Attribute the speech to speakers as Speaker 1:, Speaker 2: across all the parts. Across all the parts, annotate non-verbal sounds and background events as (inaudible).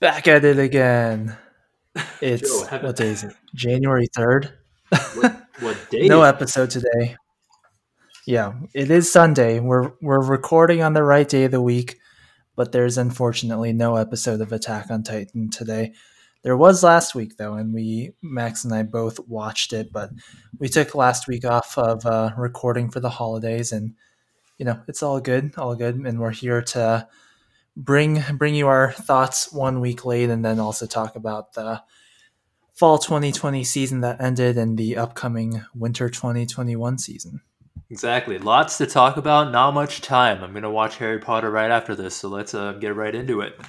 Speaker 1: Back at it again. It's (laughs)
Speaker 2: Joe,
Speaker 1: what day is it? January third.
Speaker 2: What, what (laughs) day?
Speaker 1: No episode today. Yeah, it is Sunday. We're we're recording on the right day of the week, but there's unfortunately no episode of Attack on Titan today. There was last week though, and we Max and I both watched it, but we took last week off of uh, recording for the holidays, and you know it's all good, all good, and we're here to bring bring you our thoughts one week late, and then also talk about the fall 2020 season that ended and the upcoming winter 2021 season.
Speaker 2: Exactly. Lots to talk about. Not much time. I'm gonna watch Harry Potter right after this, so let's uh, get right into it.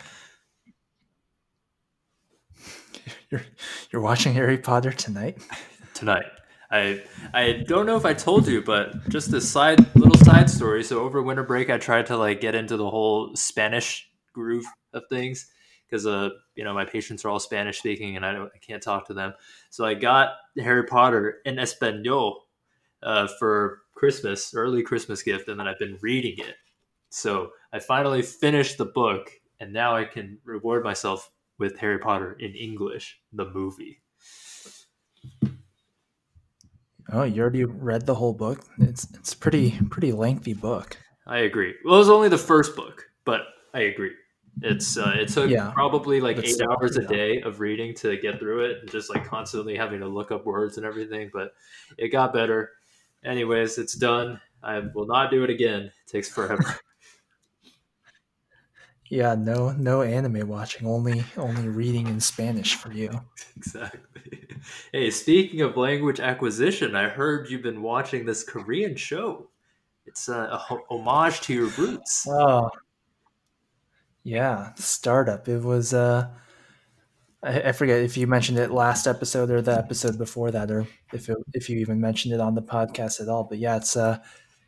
Speaker 1: You're you're watching Harry Potter tonight? (laughs)
Speaker 2: tonight. I I don't know if I told you, but just a side little side story. So over winter break, I tried to like get into the whole Spanish groove of things because uh you know my patients are all Spanish speaking and I don't I can't talk to them. So I got Harry Potter in Espanol uh, for Christmas, early Christmas gift, and then I've been reading it. So I finally finished the book, and now I can reward myself with Harry Potter in English, the movie.
Speaker 1: Oh, you already read the whole book? It's it's pretty pretty lengthy book.
Speaker 2: I agree. Well, it was only the first book, but I agree. It's uh, it took
Speaker 1: Yeah,
Speaker 2: probably like eight
Speaker 1: still,
Speaker 2: hours a
Speaker 1: yeah.
Speaker 2: day of reading to get through it, and just like constantly having to look up words and everything. But it got better. Anyways, it's done. I will not do it again. It takes forever. (laughs)
Speaker 1: Yeah, no no anime watching, only only reading in Spanish for you. (laughs)
Speaker 2: exactly. (laughs) Hey, speaking of language acquisition, I heard you've been watching this Korean show. It's uh, a homage to your roots.
Speaker 1: Oh. Yeah, startup. It was uh I, I forget if you mentioned it last episode or the episode before that or if it, if you even mentioned it on the podcast at all. But yeah, it's a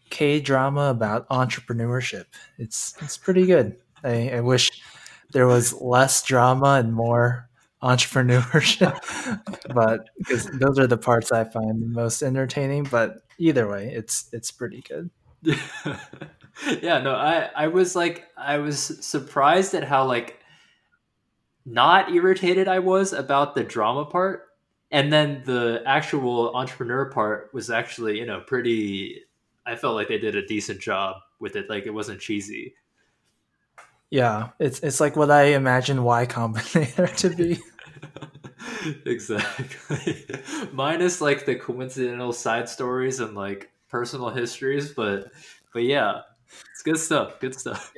Speaker 1: K drama about entrepreneurship. It's it's pretty good. I, I wish there was less drama and more entrepreneurship, (laughs) but because those are the parts I find the most entertaining. But either way, it's it's pretty good. (laughs)
Speaker 2: yeah, no, I I was like I was surprised at how like not irritated I was about the drama part. And then the actual entrepreneur part was actually, you know, pretty I felt like they did a decent job with it. Like it wasn't cheesy.
Speaker 1: Yeah, it's it's like what I imagine Y Combinator to be. (laughs)
Speaker 2: exactly. Minus like the coincidental side stories and like personal histories, but but yeah. It's good stuff. Good stuff.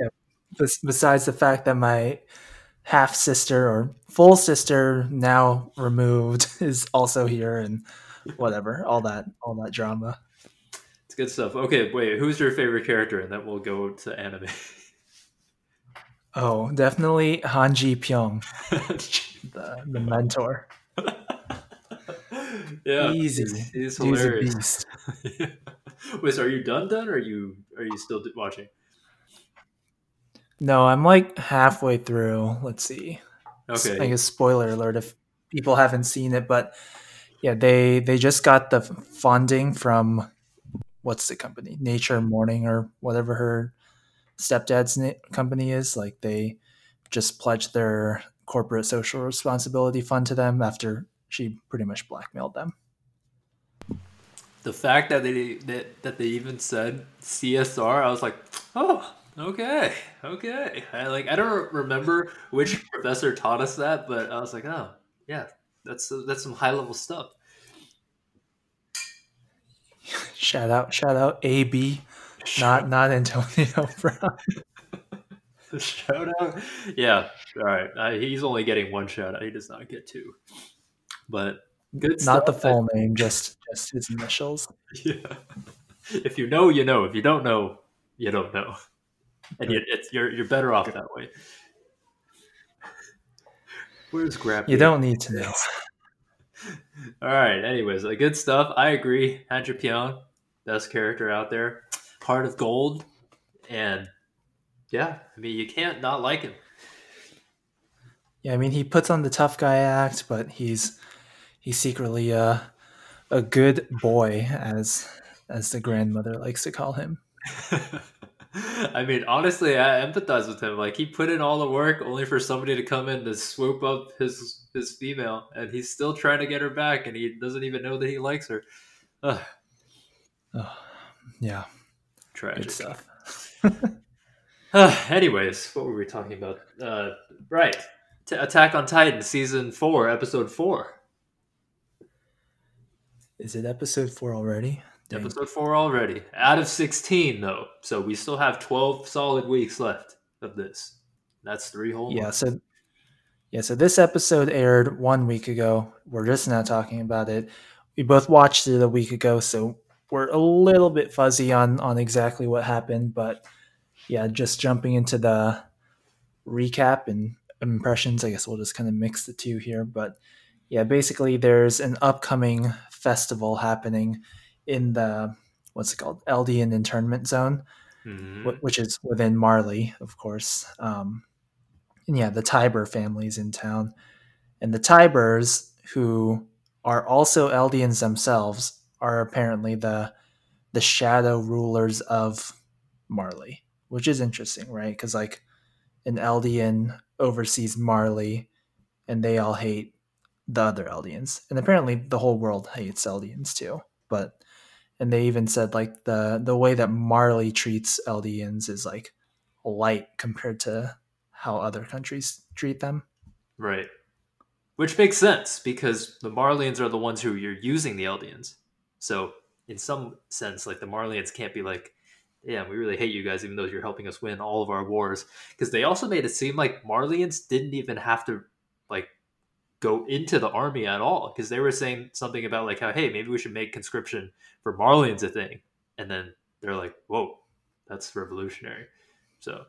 Speaker 1: Bes- Besides the fact that my half sister or full sister now removed (laughs) is also here and whatever, all that all that drama.
Speaker 2: It's good stuff. Okay, wait, who's your favorite character? And then we'll go to anime. (laughs)
Speaker 1: Oh, definitely Han Ji-pyeong, (laughs) the, the mentor.
Speaker 2: yeah,
Speaker 1: Easy.
Speaker 2: He's, he's hilarious.
Speaker 1: beast. (laughs)
Speaker 2: Wait, so are you done? Done? Or are you are you still watching?
Speaker 1: No, I'm like halfway through. Let's see.
Speaker 2: Okay.
Speaker 1: I guess spoiler alert if people haven't seen it, but yeah, they they just got the funding from what's the company, Nature Morning or whatever her stepdad's na- company is. Like they just pledged their corporate social responsibility fund to them after she pretty much blackmailed them.
Speaker 2: The fact that they that, that they even said CSR, I was like, oh, okay, okay. I like I don't remember which professor taught us that, but I was like, oh, yeah, that's that's some high level stuff. (laughs)
Speaker 1: Shout out, shout out, AB, not not Antonio (laughs) Brown.
Speaker 2: shout out. Yeah, all right. He's only getting one shout out. He does not get two. But good
Speaker 1: Not the
Speaker 2: stuff.
Speaker 1: full name, just just his initials. (laughs)
Speaker 2: Yeah. If you know, you know. If you don't know, you don't know. And you, it's, you're you're better off that way. Where's Grab?
Speaker 1: You don't need to know. (laughs)
Speaker 2: All right. Anyways, uh, good stuff. I agree. Andrew Pion, best character out there. Heart of gold, and yeah, I mean you can't not like him.
Speaker 1: Yeah, I mean he puts on the tough guy act, but he's he's secretly a a good boy, as as the grandmother likes to call him. (laughs)
Speaker 2: I mean, honestly, I empathize with him. Like he put in all the work only for somebody to come in to swoop up his his female, and he's still trying to get her back, and he doesn't even know that he likes her. Ugh.
Speaker 1: Oh, yeah,
Speaker 2: Tragic
Speaker 1: good stuff. (laughs) (sighs)
Speaker 2: Uh, anyways, what were we talking about? Uh, right, T- Attack on Titan season four, episode four.
Speaker 1: Is it episode four already? Dang.
Speaker 2: Episode four already. Out of sixteen, though, so we still have twelve solid weeks left of this. That's three whole.
Speaker 1: Yeah,
Speaker 2: months.
Speaker 1: so yeah, so this episode aired one week ago. We're just now talking about it. We both watched it a week ago, so we're a little bit fuzzy on on exactly what happened. But yeah, just jumping into the recap and impressions. I guess we'll just kind of mix the two here. But yeah, basically, there's an upcoming festival happening in the what's it called Eldian internment zone
Speaker 2: Mhm.
Speaker 1: wh- which is within Marley, of course. Um, and yeah, the Tiber family's in town, and the Tibers, who are also Eldians themselves, are apparently the the shadow rulers of Marley, which is interesting, right? Because like an Eldian oversees Marley, and they all hate the other Eldians, and apparently the whole world hates Eldians too. But and they even said like the the way that Marley treats Eldians is like light compared to how other countries treat them.
Speaker 2: Right. Which makes sense because the Marleyans are the ones who you're using the Eldians. So, in some sense, like the Marleyans can't be like, yeah, we really hate you guys, even though you're helping us win all of our wars. Because they also made it seem like Marleyans didn't even have to like go into the army at all. Because they were saying something about like how, hey, maybe we should make conscription for Marleyans a thing. And then they're like, whoa, that's revolutionary. So,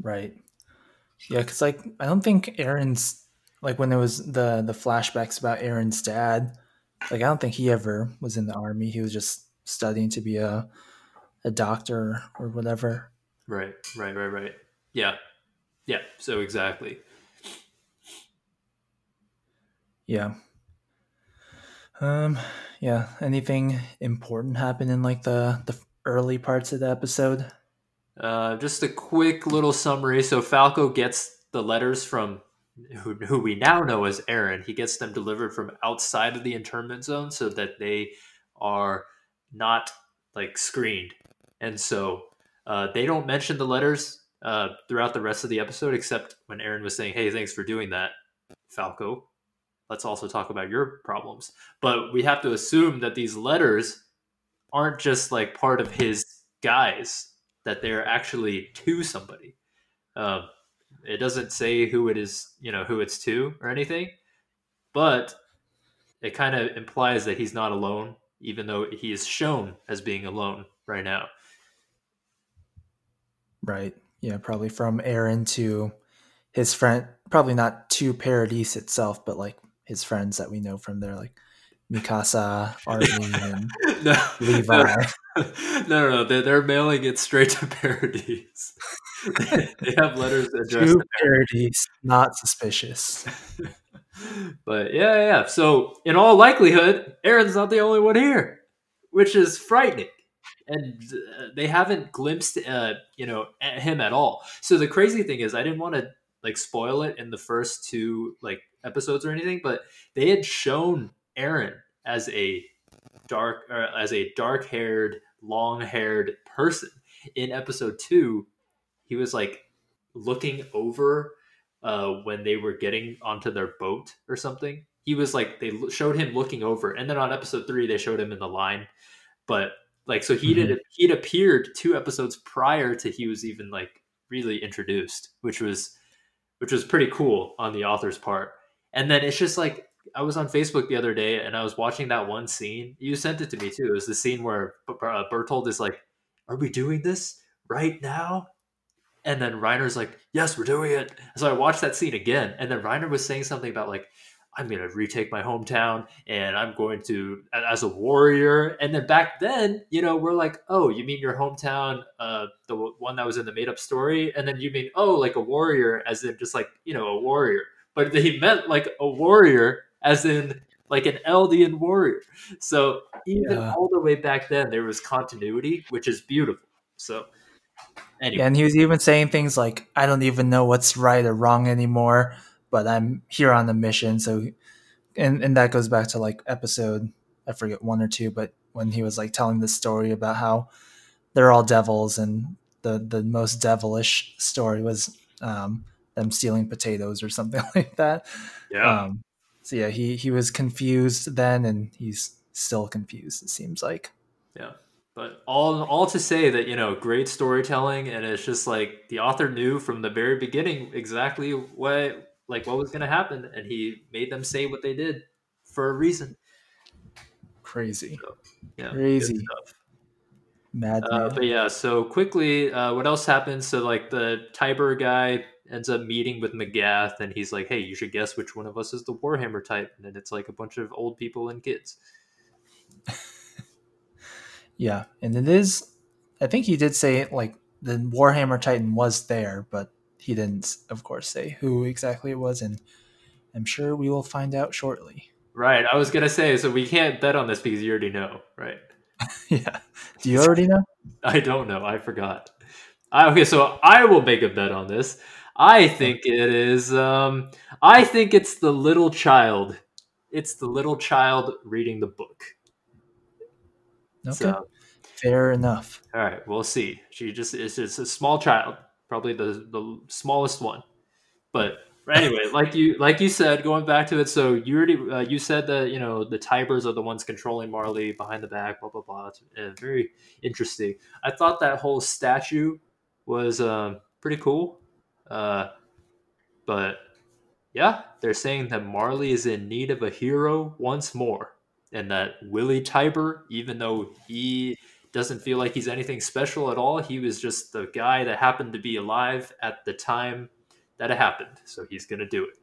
Speaker 1: Right. Yeah, because like I don't think Eren's like when there was the the flashbacks about Eren's dad, like I don't think he ever was in the army. He was just studying to be a a doctor or whatever.
Speaker 2: right, right, right, right. Yeah. Yeah. So, exactly.
Speaker 1: Yeah. Um. Yeah. Anything important happen in like the the early parts of the episode?
Speaker 2: Uh, just a quick little summary. So Falco gets the letters from who, who we now know as Eren. He gets them delivered from outside of the internment zone so that they are not like screened. And so uh, they don't mention the letters uh, throughout the rest of the episode, except when Eren was saying, "Hey, thanks for doing that, Falco." Let's also talk about your problems. But we have to assume that these letters aren't just like part of his guys that they're actually to somebody. Um, it doesn't say who it is, you know, who it's to or anything, but it kind of implies that he's not alone, even though he is shown as being alone right now.
Speaker 1: Right. Yeah, probably from Eren to his friend. Probably not to Paradise itself, but like his friends that we know from there, like Mikasa, (laughs) Arlene, and
Speaker 2: no,
Speaker 1: Levi. (laughs)
Speaker 2: no, no, no. They're, they're mailing it straight to Paradise. (laughs) (laughs) they have letters addressed
Speaker 1: to Paradise, not suspicious.
Speaker 2: but yeah, yeah, yeah. So in all likelihood, Eren's not the only one here, which is frightening. And uh, they haven't glimpsed, uh, you know, at him at all. So the crazy thing is, I didn't want to like spoil it in the first two like episodes or anything, but they had shown Eren as a dark, or as a dark-haired, long-haired person in episode two. He was like looking over uh, when they were getting onto their boat or something. He was like they showed him looking over, and then on episode three they showed him in the line. But like so he did he'd appeared two episodes prior to he was even like really introduced, which was which was pretty cool on the author's part. And then it's just like I was on Facebook the other day and I was watching that one scene. You sent it to me too. It was the scene where uh, Bertholdt is like, "Are we doing this right now?" And then Reiner's like, "Yes, we're doing it." So I watched that scene again, and then Reiner was saying something about like, "I'm going to retake my hometown, and I'm going to as a warrior." And then back then, you know, we're like, "Oh, you mean your hometown, uh, the one that was in the made-up story?" And then you mean, "Oh, like a warrior, as in just like you know a warrior." But he meant like a warrior, as in like an Eldian warrior. So even
Speaker 1: Yeah.
Speaker 2: all the way back then, there was continuity, which is beautiful. So anyway,
Speaker 1: Yeah, and he was even saying things like, "I don't even know what's right or wrong anymore, but I'm here on a mission." So, and and that goes back to like episode I forget one or two, but when he was like telling the story about how they're all devils, and the the most devilish story was um, them stealing potatoes or something (laughs) like that.
Speaker 2: yeah,
Speaker 1: Um, so yeah, he he was confused then, and he's still confused. It seems like.
Speaker 2: yeah. But all all to say that you know, great storytelling, and it's just like the author knew from the very beginning exactly what like what was going to happen, and he made them say what they did for a reason.
Speaker 1: Crazy,
Speaker 2: Yeah,
Speaker 1: Crazy. mad.
Speaker 2: Uh, but yeah, so quickly, uh, what else happens? So like the Tiber guy ends up meeting with Magath, and he's like, "Hey, you should guess which one of us is the Warhammer type." And then it's like a bunch of old people and kids.
Speaker 1: Yeah, and it is. I think he did say like the Warhammer Titan was there, but he didn't, of course, say who exactly it was, and I'm sure we will find out shortly.
Speaker 2: Right. I was gonna say, so we can't bet on this because you already know, right? (laughs)
Speaker 1: yeah. Do you already know? (laughs)
Speaker 2: I don't know. I forgot. I, okay, so I will make a bet on this. I think it is. Um, I think it's the little child. It's the little child reading the book.
Speaker 1: Okay.
Speaker 2: So,
Speaker 1: Fair enough.
Speaker 2: all right, we'll see. She just is just a small child, probably the the smallest one. But (laughs) anyway, like you like you said, going back to it. So you already uh, you said that you know the Tibers are the ones controlling Marley behind the back. Blah blah blah. It's, uh, very interesting. I thought that whole statue was um, pretty cool. Uh, but yeah, they're saying that Marley is in need of a hero once more, and that Willie Tiber, even though he doesn't feel like he's anything special at all, he was just the guy that happened to be alive at the time that it happened. So he's gonna do it.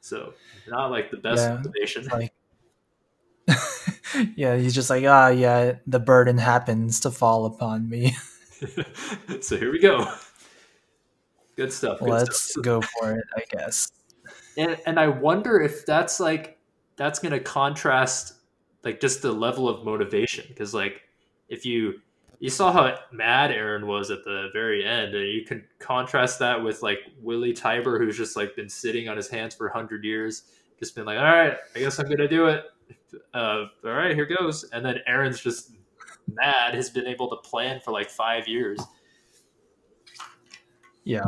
Speaker 2: So not like the best
Speaker 1: Yeah,
Speaker 2: motivation.
Speaker 1: Like, (laughs) yeah, he's just like, ah, yeah, the burden happens to fall upon me. (laughs) (laughs)
Speaker 2: so here we go. Good stuff. Good
Speaker 1: Let's
Speaker 2: stuff.
Speaker 1: go for it, I guess.
Speaker 2: and and I wonder if that's like that's gonna contrast like just the level of motivation because like if you you saw how mad Eren was at the very end and you can contrast that with like Willie Tiber who's just like been sitting on his hands for 100 years just been like all right I guess I'm gonna do it. Uh, all right here goes. And then Eren's just mad has been able to plan for like five years.
Speaker 1: Yeah.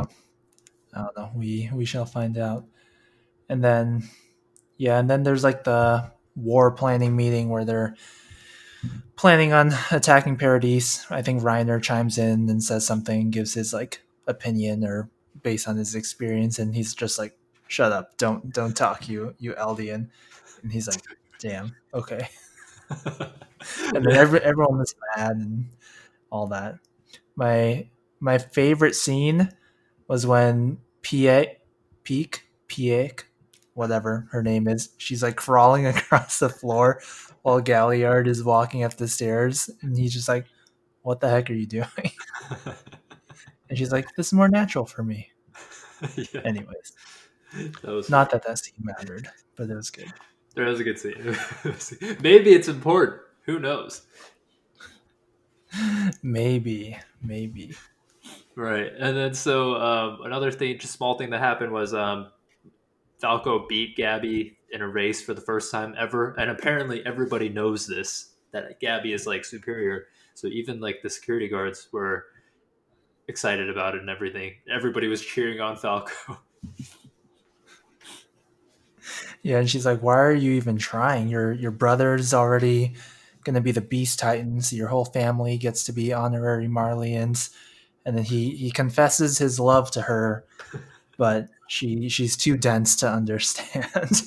Speaker 1: I don't know. We we shall find out. And then yeah and then there's like the war planning meeting where they're planning on attacking paradise i think reiner chimes in and says something gives his like opinion or based on his experience and he's just like shut up. Don't don't talk you you eldian. And he's like damn. Okay. (laughs) And then every, everyone was mad and all that. My my favorite scene was when Pie Peak Pieck, whatever her name is, she's like crawling (laughs) across the floor while Galliard is walking up the stairs, and he's just like, "What the heck are you doing?" (laughs) And she's like, "This is more natural for me." (laughs)
Speaker 2: yeah,
Speaker 1: Anyways,
Speaker 2: that was
Speaker 1: not that that scene mattered, but it was good.
Speaker 2: That was a good scene. Maybe it's important. Who knows?
Speaker 1: Maybe, maybe.
Speaker 2: Right. And then so um, another thing, just small thing that happened was um, Falco beat Gabi in a race for the first time ever, and apparently everybody knows this that Gabi is like superior. So even like the security guards were excited about it and everything. Everybody was cheering on Falco. (laughs)
Speaker 1: Yeah, and she's like, "Why are you even trying? Your your brother's already gonna be the Beast Titans. Your whole family gets to be honorary Marleyans." And then he he confesses his love to her, but she she's too dense to understand.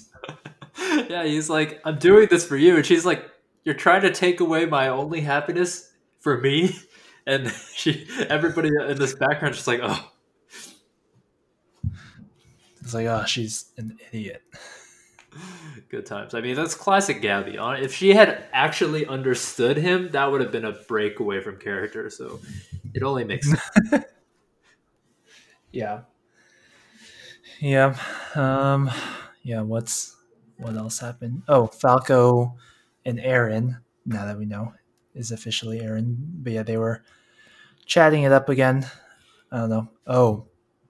Speaker 1: (laughs)
Speaker 2: yeah, he's like, I'm doing this for you. And she's like, You're trying to take away my only happiness for me? (laughs) And she everybody in this background just like, oh
Speaker 1: it's like, oh, she's an idiot. (laughs)
Speaker 2: good times. I mean that's classic Gabi. If she had actually understood him, that would have been a breakaway from character. So it only makes sense.
Speaker 1: Yeah. Yeah. Um. Yeah. What's what else happened? Oh, Falco and Eren, Now that we know is officially Eren. but yeah, they were chatting it up again. I don't know. Oh,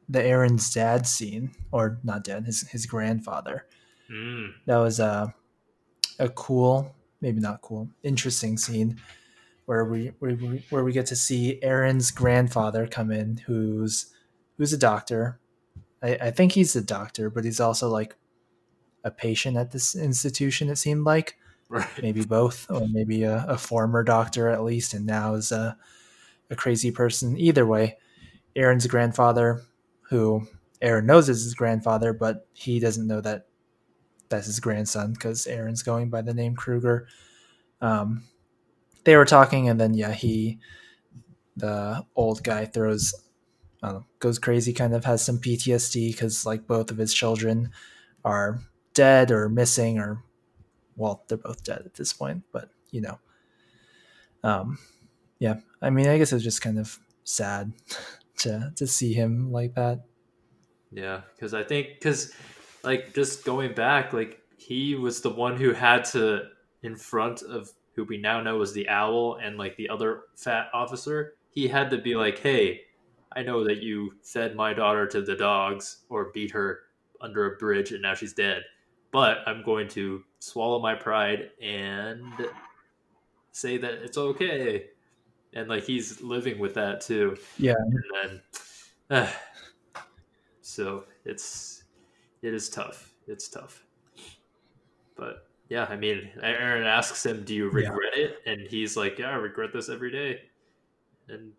Speaker 1: the Eren's dad scene, or not dad, his his grandfather.
Speaker 2: Mm.
Speaker 1: That was a a cool, maybe not cool, interesting scene where we, where we where we get to see Eren's grandfather come in, who's who's a doctor. I, I think he's a doctor, but he's also like a patient at this institution. It seemed like
Speaker 2: Right.
Speaker 1: maybe both, or maybe a, a former doctor at least, and now is a a crazy person. Either way, Eren's grandfather, who Eren knows is his grandfather, but he doesn't know that that's his grandson because Eren's going by the name Kruger. Um, they were talking, and then yeah, he, the old guy, throws, know, goes crazy, kind of has some PTSD because like both of his children are dead or missing, or well, they're both dead at this point, but you know, um, yeah, I mean, I guess it's just kind of sad (laughs) to to see him like that.
Speaker 2: Yeah, because I think because like just going back, like he was the one who had to in front of who we now know as the owl and like the other fat officer. He had to be like, "Hey, I know that you fed my daughter to the dogs or beat her under a bridge and now she's dead, but I'm going to swallow my pride and say that it's okay." And like he's living with that too.
Speaker 1: Yeah,
Speaker 2: and then uh, so it's it is tough. It's tough. But yeah i mean eren asks him do you
Speaker 1: Yeah.
Speaker 2: regret it? And he's like yeah i regret this every day. And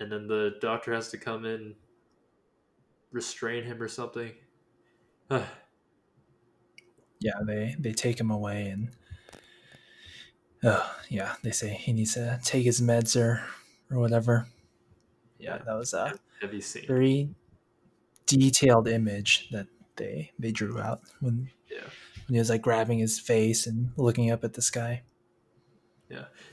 Speaker 2: and then the doctor has to come in restrain him or something (sighs)
Speaker 1: yeah, they they take him away and. Oh yeah, they say he needs to take his meds or or whatever. Yeah, that was a
Speaker 2: heavy scene
Speaker 1: very detailed image that they they drew out when
Speaker 2: yeah
Speaker 1: when he was like grabbing his face and looking up at the sky.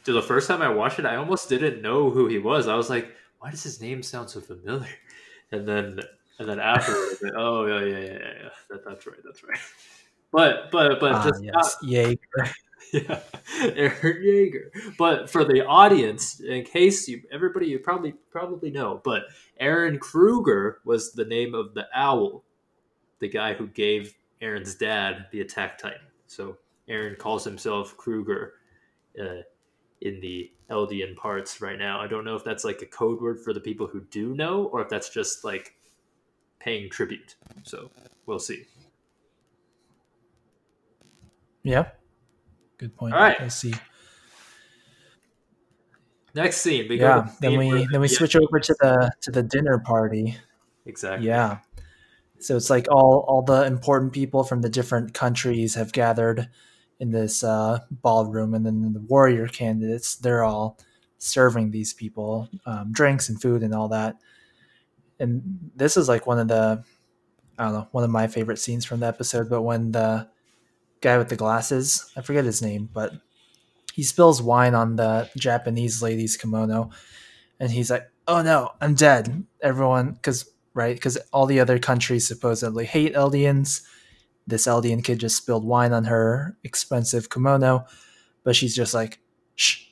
Speaker 2: so the first time i watched it i almost didn't know who he was i was like why does his name sound so familiar (laughs) and then and then afterwards like, oh yeah yeah yeah yeah, yeah. That, that's right that's right (laughs) but but but
Speaker 1: Ah,
Speaker 2: just
Speaker 1: yes, Jaeger. (laughs)
Speaker 2: Yeah, Eren Yeager. But for the audience, in case you, everybody you probably probably know, but Eren Kruger was the name of the owl, the guy who gave Eren's dad the attack titan. So Eren calls himself Kruger uh, in the Eldian parts right now. I don't know if that's like a code word for the people who do know, or if that's just like paying tribute. So we'll see.
Speaker 1: Yeah, good point.
Speaker 2: All right.
Speaker 1: I see.
Speaker 2: Next scene, we go
Speaker 1: Yeah, then we then we
Speaker 2: yeah,
Speaker 1: switch over to the to the dinner party.
Speaker 2: exactly.
Speaker 1: Yeah. So it's like all all the important people from the different countries have gathered in this uh, ballroom, and then the warrior candidates they're all serving these people um, drinks and food and all that. And this is like one of the I don't know one of my favorite scenes from the episode. But when the guy with the glasses, I forget his name, but he spills wine on the Japanese lady's kimono, and he's like, "Oh no, I'm dead." Everyone, because right, because all the other countries supposedly hate Eldians. This Eldian kid just spilled wine on her expensive kimono, but she's just like, "Shh,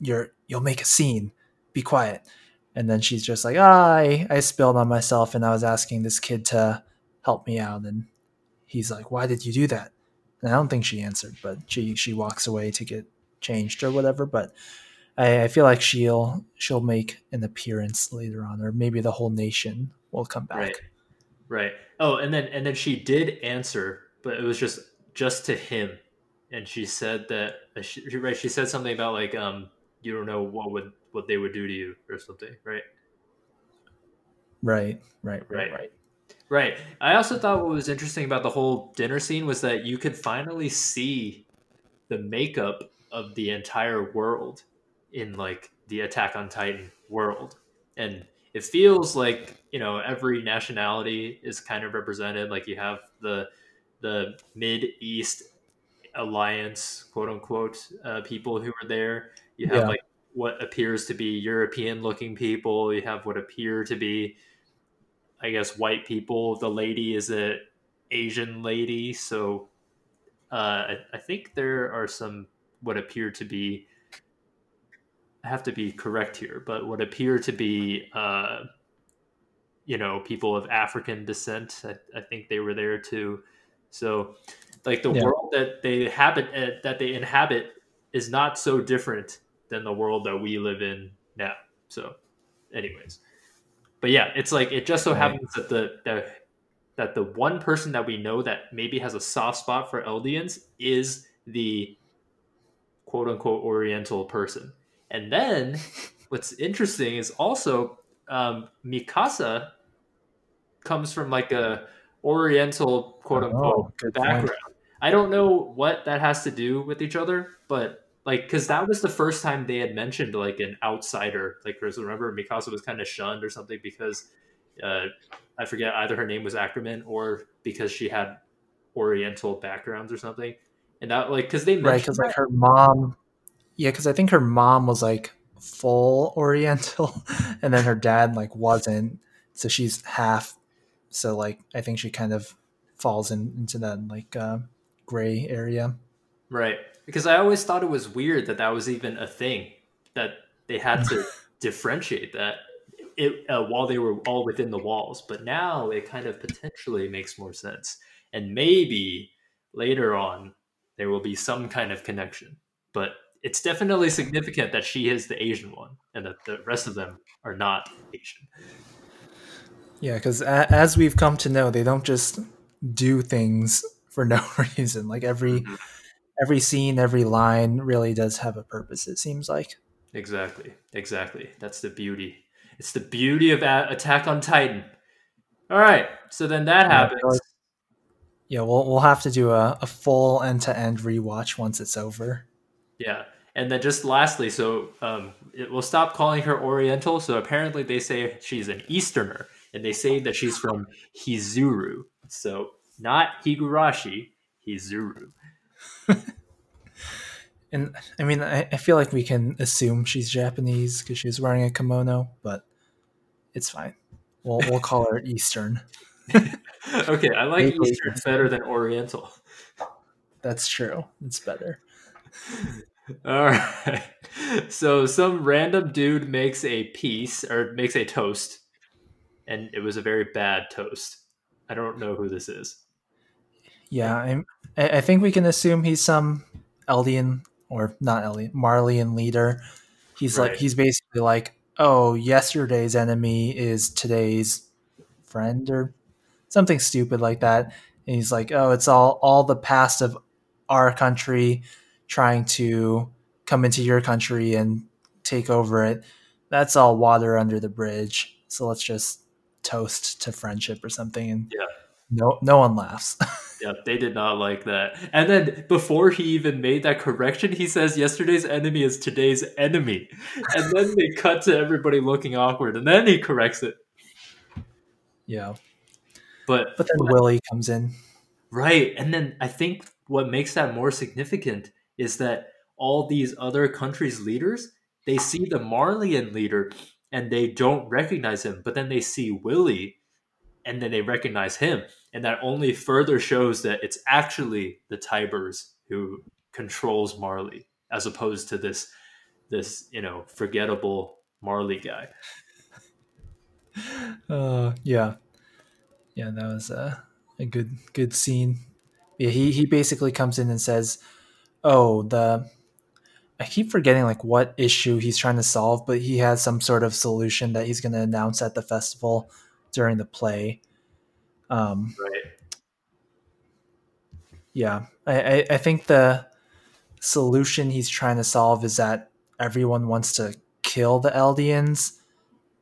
Speaker 1: you're you'll make a scene. Be quiet." And then she's just like, I, I spilled on myself and I was asking this kid to help me out. And he's like, why did you do that? And I don't think she answered, but she, she walks away to get changed or whatever. But I, I feel like she'll she'll make an appearance later on, or maybe the whole nation will come back.
Speaker 2: Right. Right. Oh, and then and then she did answer, but it was just just to him, and she said that uh, she, right. She said something about like um you don't know what would what they would do to you or something, right?
Speaker 1: Right, right, right,
Speaker 2: Right.
Speaker 1: right.
Speaker 2: Right. I also thought what was interesting about the whole dinner scene was that you could finally see the makeup of the entire world in like the Attack on Titan world. And it feels like, you know, every nationality is kind of represented. Like you have the the Mid East Alliance, quote unquote, uh, people who are there. You have
Speaker 1: Yeah.
Speaker 2: like what appears to be European looking people. You have what appear to be I guess white people. The lady is a Asian lady, so uh, I, I think there are some what appear to be. I have to be correct here, but what appear to be, uh, you know, people of African descent. I, I think they were there too. So, like the
Speaker 1: Yeah.
Speaker 2: world that they inhabit, uh, that they inhabit, is not so different than the world that we live in now. So, anyways, but yeah, it's like it just so
Speaker 1: Right.
Speaker 2: happens that the, the that the one person that we know that maybe has a soft spot for Eldians is the quote unquote Oriental person. And then what's interesting is also um, Mikasa comes from like a Oriental quote unquote
Speaker 1: Oh, good point.
Speaker 2: background. I don't know what that has to do with each other, but like because that was the first time they had mentioned like an outsider. Like, 'cause remember Mikasa was kind of shunned or something because uh, I forget either her name was Ackerman or because she had Oriental backgrounds or something. And that like because they
Speaker 1: Right,
Speaker 2: mentioned
Speaker 1: because like her mom, yeah, because I think her mom was like full (laughs) Oriental, and then her dad like wasn't, so she's half. So like I think she kind of falls in, into that like uh, gray area.
Speaker 2: Right. Because I always thought it was weird that that was even a thing that they had to (laughs) differentiate that it uh, while they were all within the walls. But now it kind of potentially makes more sense, and maybe later on there will be some kind of connection. But it's definitely significant that she is the Asian one, and that the rest of them are not Asian.
Speaker 1: Yeah, because a- as we've come to know, they don't just do things for (laughs) no reason. Like every
Speaker 2: Mhm.
Speaker 1: every scene, every line really does have a purpose. It seems like.
Speaker 2: Exactly. Exactly. That's the beauty. It's the beauty of A- Attack on Titan. All right. So then that
Speaker 1: Yeah,
Speaker 2: happens.
Speaker 1: like- Yeah, we'll we'll have to do a, a full end to end rewatch once it's over.
Speaker 2: Yeah. And then just lastly, so um, it will stop calling her Oriental. So apparently they say she's an Easterner, and they say that she's from Hizuru. So not Higurashi, Hizuru. (laughs)
Speaker 1: And I mean, I, I feel like we can assume she's Japanese because she's wearing a kimono, but it's fine. We'll we'll call her (laughs) Eastern. (laughs)
Speaker 2: okay, I like. Eastern better than Oriental.
Speaker 1: That's true. It's better.
Speaker 2: All right. So some random dude makes a piece or makes a toast, and it was a very bad toast. I don't know who this is.
Speaker 1: Yeah, I'm, I think we can assume he's some Eldian or not Eldian, Marleyan leader. He's like he's basically like, oh, yesterday's enemy is today's friend or something stupid like that. And he's like, oh, it's all all the past of our country trying to come into your country and take over it. That's all water under the bridge. So let's just toast to friendship or something. And
Speaker 2: Yeah.
Speaker 1: no, no one laughs.
Speaker 2: Yeah, they did not like that. And then before he even made that correction, he says yesterday's enemy is today's enemy. And then they cut to everybody looking awkward, and then he corrects it.
Speaker 1: yeah.
Speaker 2: But
Speaker 1: But then Willie comes in.
Speaker 2: Right. And then I think what makes that more significant is that all these other countries' leaders, they see the Marleyan leader and they don't recognize him, but then they see Willie and then they recognize him. And that only further shows that it's actually the Tibers who controls Marley as opposed to this this, you know, forgettable Marley guy. (laughs)
Speaker 1: Uh, yeah, yeah, that was a, a good good scene. Yeah, he he basically comes in and says, "Oh, the." I keep forgetting like what issue he's trying to solve, but he has some sort of solution that he's going to announce at the festival during the play. Um,
Speaker 2: Right.
Speaker 1: yeah, I, I, I think the solution he's trying to solve is that everyone wants to kill the Eldians,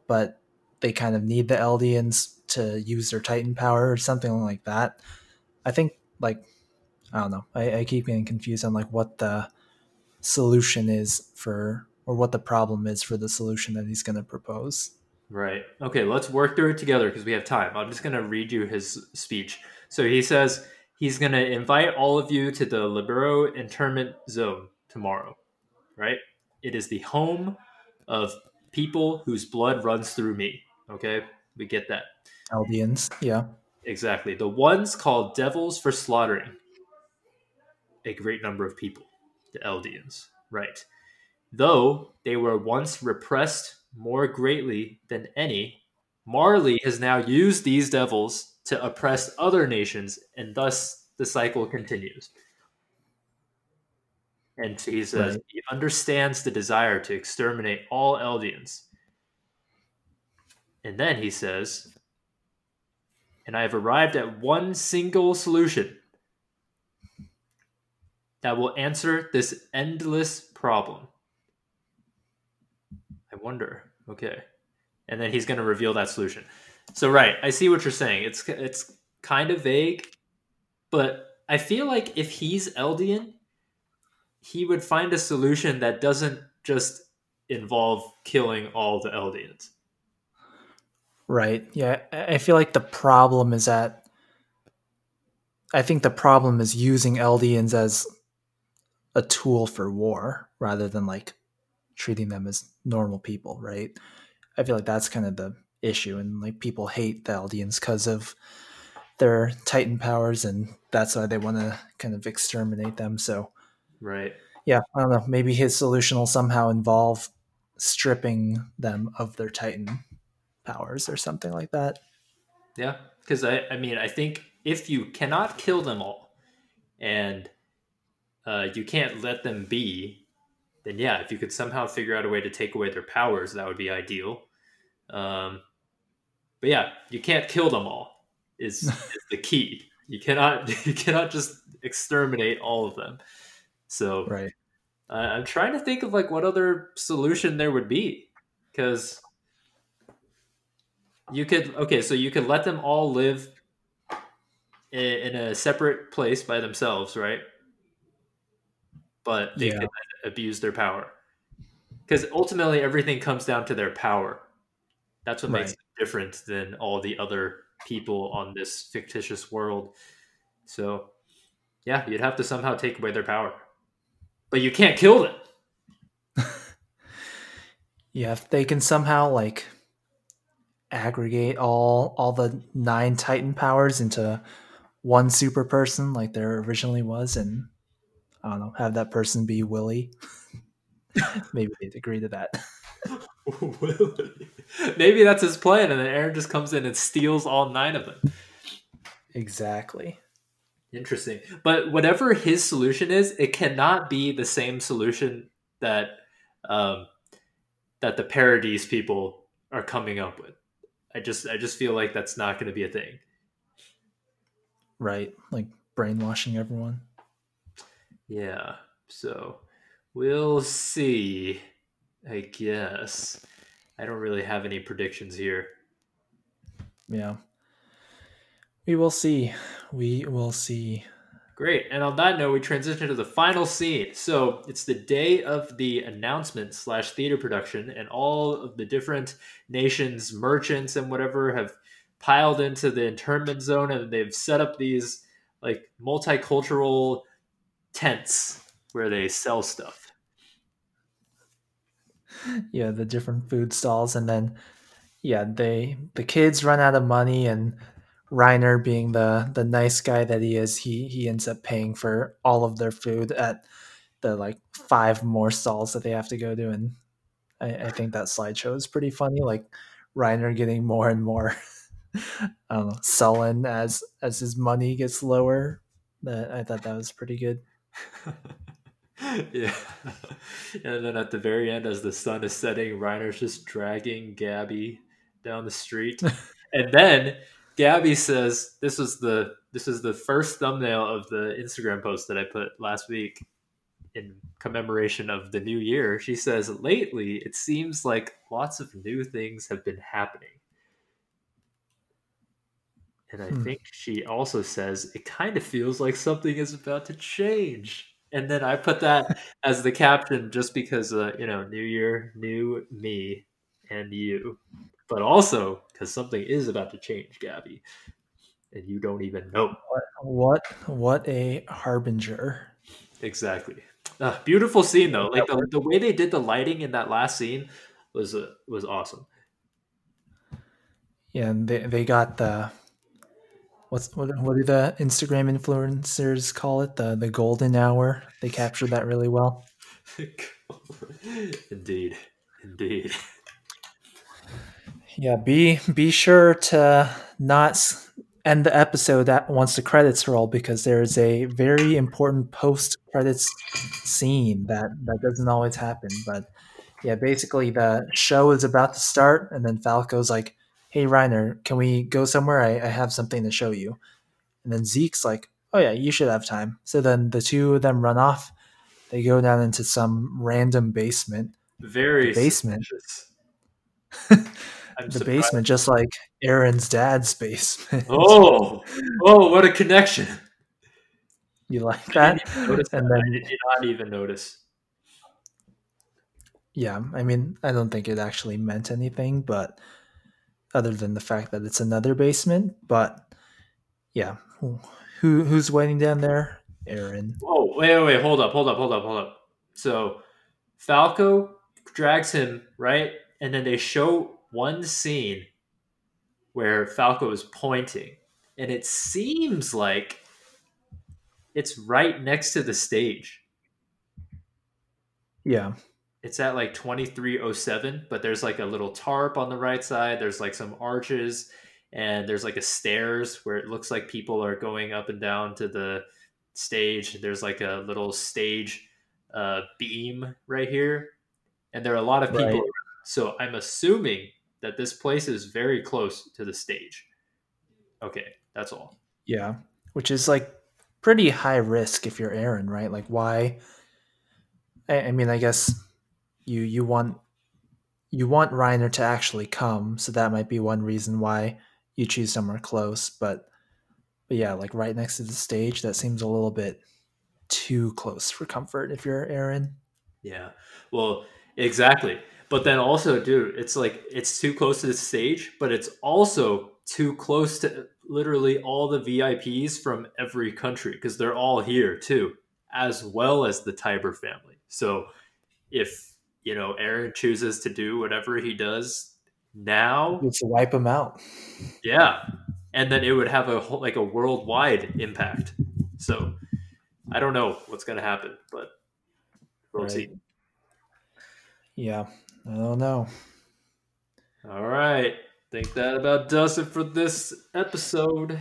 Speaker 1: but they kind of need the Eldians to use their Titan power or something like that. I think like I don't know. I, I keep getting confused on like what the solution is for or what the problem is for the solution that he's going to propose.
Speaker 2: Right. Okay, let's work through it together because we have time. I'm just going to read you his speech. So he says he's going to invite all of you to the Liberio internment zone tomorrow, right? It is the home of people whose blood runs through me. Okay, we get that.
Speaker 1: Eldians, yeah.
Speaker 2: Exactly. The ones called devils for slaughtering. A great number of people, the Eldians, right? Though they were once repressed more greatly than any, Marley has now used these devils to oppress other nations, and thus the cycle continues. And he says
Speaker 1: Right.
Speaker 2: he understands the desire to exterminate all Eldians. And then he says, and I have arrived at one single solution that will answer this endless problem. I wonder. Okay. And then he's going to reveal that solution. So right, I see what you're saying. It's it's kind of vague, but I feel like if he's Eldian, he would find a solution that doesn't just involve killing all the Eldians.
Speaker 1: Right. Yeah. I feel like the problem is that I think the problem is using Eldians as a tool for war rather than like treating them as normal people, right? I feel like that's kind of the issue and like people hate the Eldians because of their Titan powers and that's why they want to kind of exterminate them. So
Speaker 2: Right.
Speaker 1: yeah, I don't know. Maybe his solution will somehow involve stripping them of their Titan powers or something like that.
Speaker 2: Yeah, because I, I mean, I think if you cannot kill them all, and uh, you can't let them be, then yeah, if you could somehow figure out a way to take away their powers, that would be ideal. Um, but yeah, you can't kill them all. Is, (laughs) is the key. You cannot (laughs) you cannot just exterminate all of them. So
Speaker 1: Right.
Speaker 2: uh, I'm trying to think of like what other solution there would be, because you could okay, so you could let them all live in, in a separate place by themselves, right? But they
Speaker 1: Yeah.
Speaker 2: could abuse their power, because ultimately everything comes down to their power. That's what makes
Speaker 1: Right.
Speaker 2: it different than all the other people on this fictitious world. So, yeah, you'd have to somehow take away their power, but you can't kill them. (laughs)
Speaker 1: Yeah, if they can somehow like aggregate all all the nine Titan powers into one super person like there originally was and I don't know, have that person be Willie. (laughs) Maybe they'd agree to that. (laughs)
Speaker 2: Maybe that's his plan, and then Eren just comes in and steals all nine of them.
Speaker 1: Exactly.
Speaker 2: Interesting. But whatever his solution is, it cannot be the same solution that um, that the Paradis people are coming up with. I just I just feel like that's not going to be a thing.
Speaker 1: Right. Like brainwashing everyone.
Speaker 2: Yeah. So we'll see. I guess. I don't really have any predictions here.
Speaker 1: Yeah. We will see. We will see.
Speaker 2: Great. And on that note, we transition to the final scene. So it's the day of the announcement slash theater production, and all of the different nations, merchants, and whatever have piled into the internment zone, and they've set up these like multicultural tents where they sell stuff.
Speaker 1: Yeah, the different food stalls and then yeah, they the kids run out of money and Reiner being the the nice guy that he is, he he ends up paying for all of their food at the like five more stalls that they have to go to and I, I think that slideshow is pretty funny. Like Reiner getting more and more I (laughs) know, um, sullen as as his money gets lower. That I thought that was pretty good. (laughs)
Speaker 2: yeah. And then at the very end, as the sun is setting, Reiner's just dragging Gabi down the street. (laughs) and then Gabi says, This was the this is the first thumbnail of the Instagram post that I put last week in commemoration of the new year. She says, Lately, it seems like lots of new things have been happening. And I
Speaker 1: Hmm.
Speaker 2: think she also says, It kind of feels like something is about to change. And then I put that (laughs) as the caption just because, uh, you know, new year, new me, and you. But also because something is about to change, Gabi. And you don't even know.
Speaker 1: What what a harbinger.
Speaker 2: Exactly. Ah, beautiful scene though. Like the, the way they did the lighting in that last scene was uh, was awesome.
Speaker 1: Yeah, and they they got the what's what, what do the Instagram influencers call it? The the golden hour. They captured that really well. (laughs)
Speaker 2: indeed, indeed.
Speaker 1: Yeah, be be sure to not end the episode that once the credits roll because there is a very important post credits scene that that doesn't always happen. But yeah, basically the show is about to start, and then Falco's like, "Hey Reiner, can we go somewhere? I, I have something to show you." And then Zeke's like, "Oh yeah, you should have time." So then the two of them run off. They go down into some random basement.
Speaker 2: Very
Speaker 1: The basement. (laughs) The
Speaker 2: surprised.
Speaker 1: basement, just like Eren's dad's basement.
Speaker 2: Oh, oh, what a connection!
Speaker 1: you like that?
Speaker 2: didn't even notice
Speaker 1: And
Speaker 2: that.
Speaker 1: then-
Speaker 2: I did not even notice.
Speaker 1: Yeah, I mean, I don't think it actually meant anything, but other than the fact that it's another basement. But yeah, who who's waiting down there? Eren.
Speaker 2: Oh, wait, wait, wait, hold up, hold up, hold up, hold up. So Falco drags him, right? And then they show one scene where Falco is pointing, and it seems like it's right next to the stage.
Speaker 1: Yeah,
Speaker 2: It's at like 2307, but there's like a little tarp on the right side. There's like some arches, and there's like a stairs where it looks like people are going up and down to the stage. There's like a little stage uh, beam right here, and there are a lot of people.
Speaker 1: Right.
Speaker 2: So I'm assuming that this place is very close to the stage. Okay, that's all.
Speaker 1: yeah, which is like pretty high risk if you're Eren, right? Like, why? I, I mean, I guess you you want you want Reiner to actually come, so that might be one reason why you choose somewhere close. But but yeah, like right next to the stage, that seems a little bit too close for comfort if you're Eren.
Speaker 2: Yeah. Well, exactly. But then also, dude, it's like it's too close to the stage, but it's also too close to literally all the VIPs from every country because they're all here too, as well as the Tybur family. So if, you know, Eren chooses to do whatever he does now,
Speaker 1: to wipe him out.
Speaker 2: yeah. And then it would have a whole, like a worldwide impact. So I don't know what's going to happen, but we'll
Speaker 1: Right.
Speaker 2: see.
Speaker 1: Yeah, I don't know.
Speaker 2: All right. Think that about does it for this episode.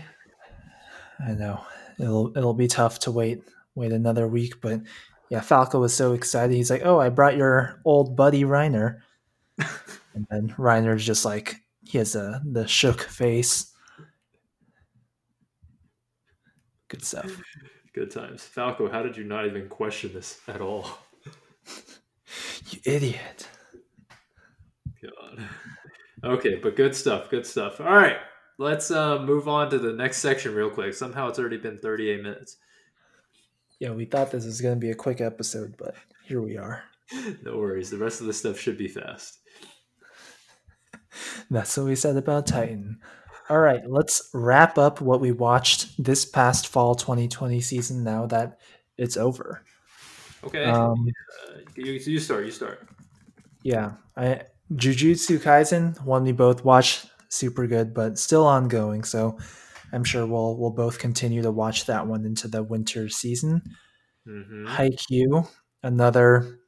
Speaker 1: I know it'll it'll be tough to wait wait another week, but yeah, Falco was so excited. He's like, "Oh, I brought your old buddy Reiner," (laughs) and then Reiner's just like he has a the shook face. Good stuff.
Speaker 2: Good times. Falco, how did you not even question this at all? (laughs)
Speaker 1: You idiot.
Speaker 2: God. Okay, but good stuff. Good stuff. All right. Let's uh, move on to the next section real quick. Somehow it's already been 38 minutes.
Speaker 1: Yeah, we thought this was going to be a quick episode, but here we are. (laughs)
Speaker 2: No worries. The rest of the stuff should be fast. (laughs)
Speaker 1: That's what we said about Titan. All right, let's wrap up what we watched this past fall 2020 season now that it's over.
Speaker 2: Okay.
Speaker 1: Um,
Speaker 2: uh, you, you start. You start.
Speaker 1: yeah, I Jujutsu Kaisen, one we both watched, super good, but still ongoing. So I'm sure we'll we'll both continue to watch that one into the winter season.
Speaker 2: hmm
Speaker 1: Haikyuu, another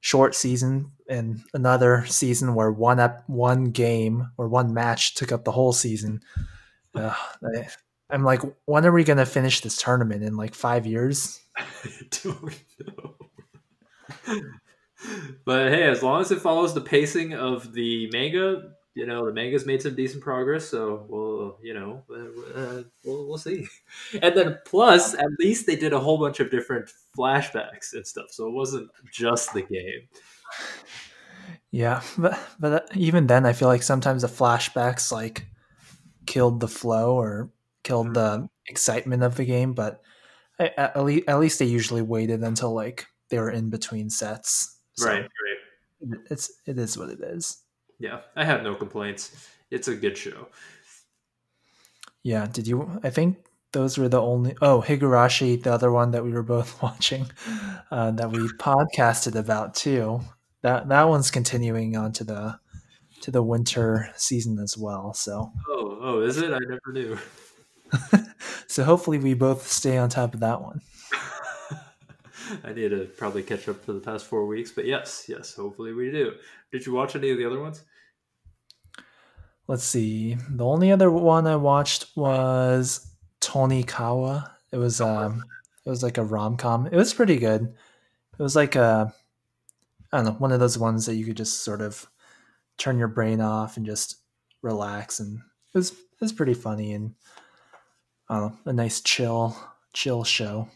Speaker 1: short season and another season where one up one game or one match took up the whole season. Ugh, I, I'm like, when are we gonna finish this tournament in like five years? (laughs)
Speaker 2: I don't know. (laughs) but hey, as long as it follows the pacing of the manga, you know, the manga's made some decent progress. So we'll, you know, uh, uh, we'll, we'll see. And then plus, at least they did a whole bunch of different flashbacks and stuff. So it wasn't just the game.
Speaker 1: Yeah, but but even then, I feel like sometimes the flashbacks like killed the flow or killed the excitement of the game. But I, at, least, at least they usually waited until like they were in between sets. So
Speaker 2: Right, right.
Speaker 1: It's it is what it is.
Speaker 2: Yeah, I have no complaints. It's a good show.
Speaker 1: Yeah. Did you? I think those were the only. Oh, Higurashi, the other one that we were both (laughs) watching, uh, that we podcasted about too. That that one's continuing on to the to the winter season as well. So
Speaker 2: Oh, oh, is it? I never knew. (laughs)
Speaker 1: so hopefully we both stay on top of that one.
Speaker 2: I need to probably catch up for the past four weeks, but yes, yes, hopefully we do. Did you watch any of the other ones?
Speaker 1: Let's see. The only other one I watched was Tonikawa. It was um it was like a rom com. It was pretty good. It was like a I don't know, one of those ones that you could just sort of turn your brain off and just relax and it was it was pretty funny and I don't know, a nice chill chill show.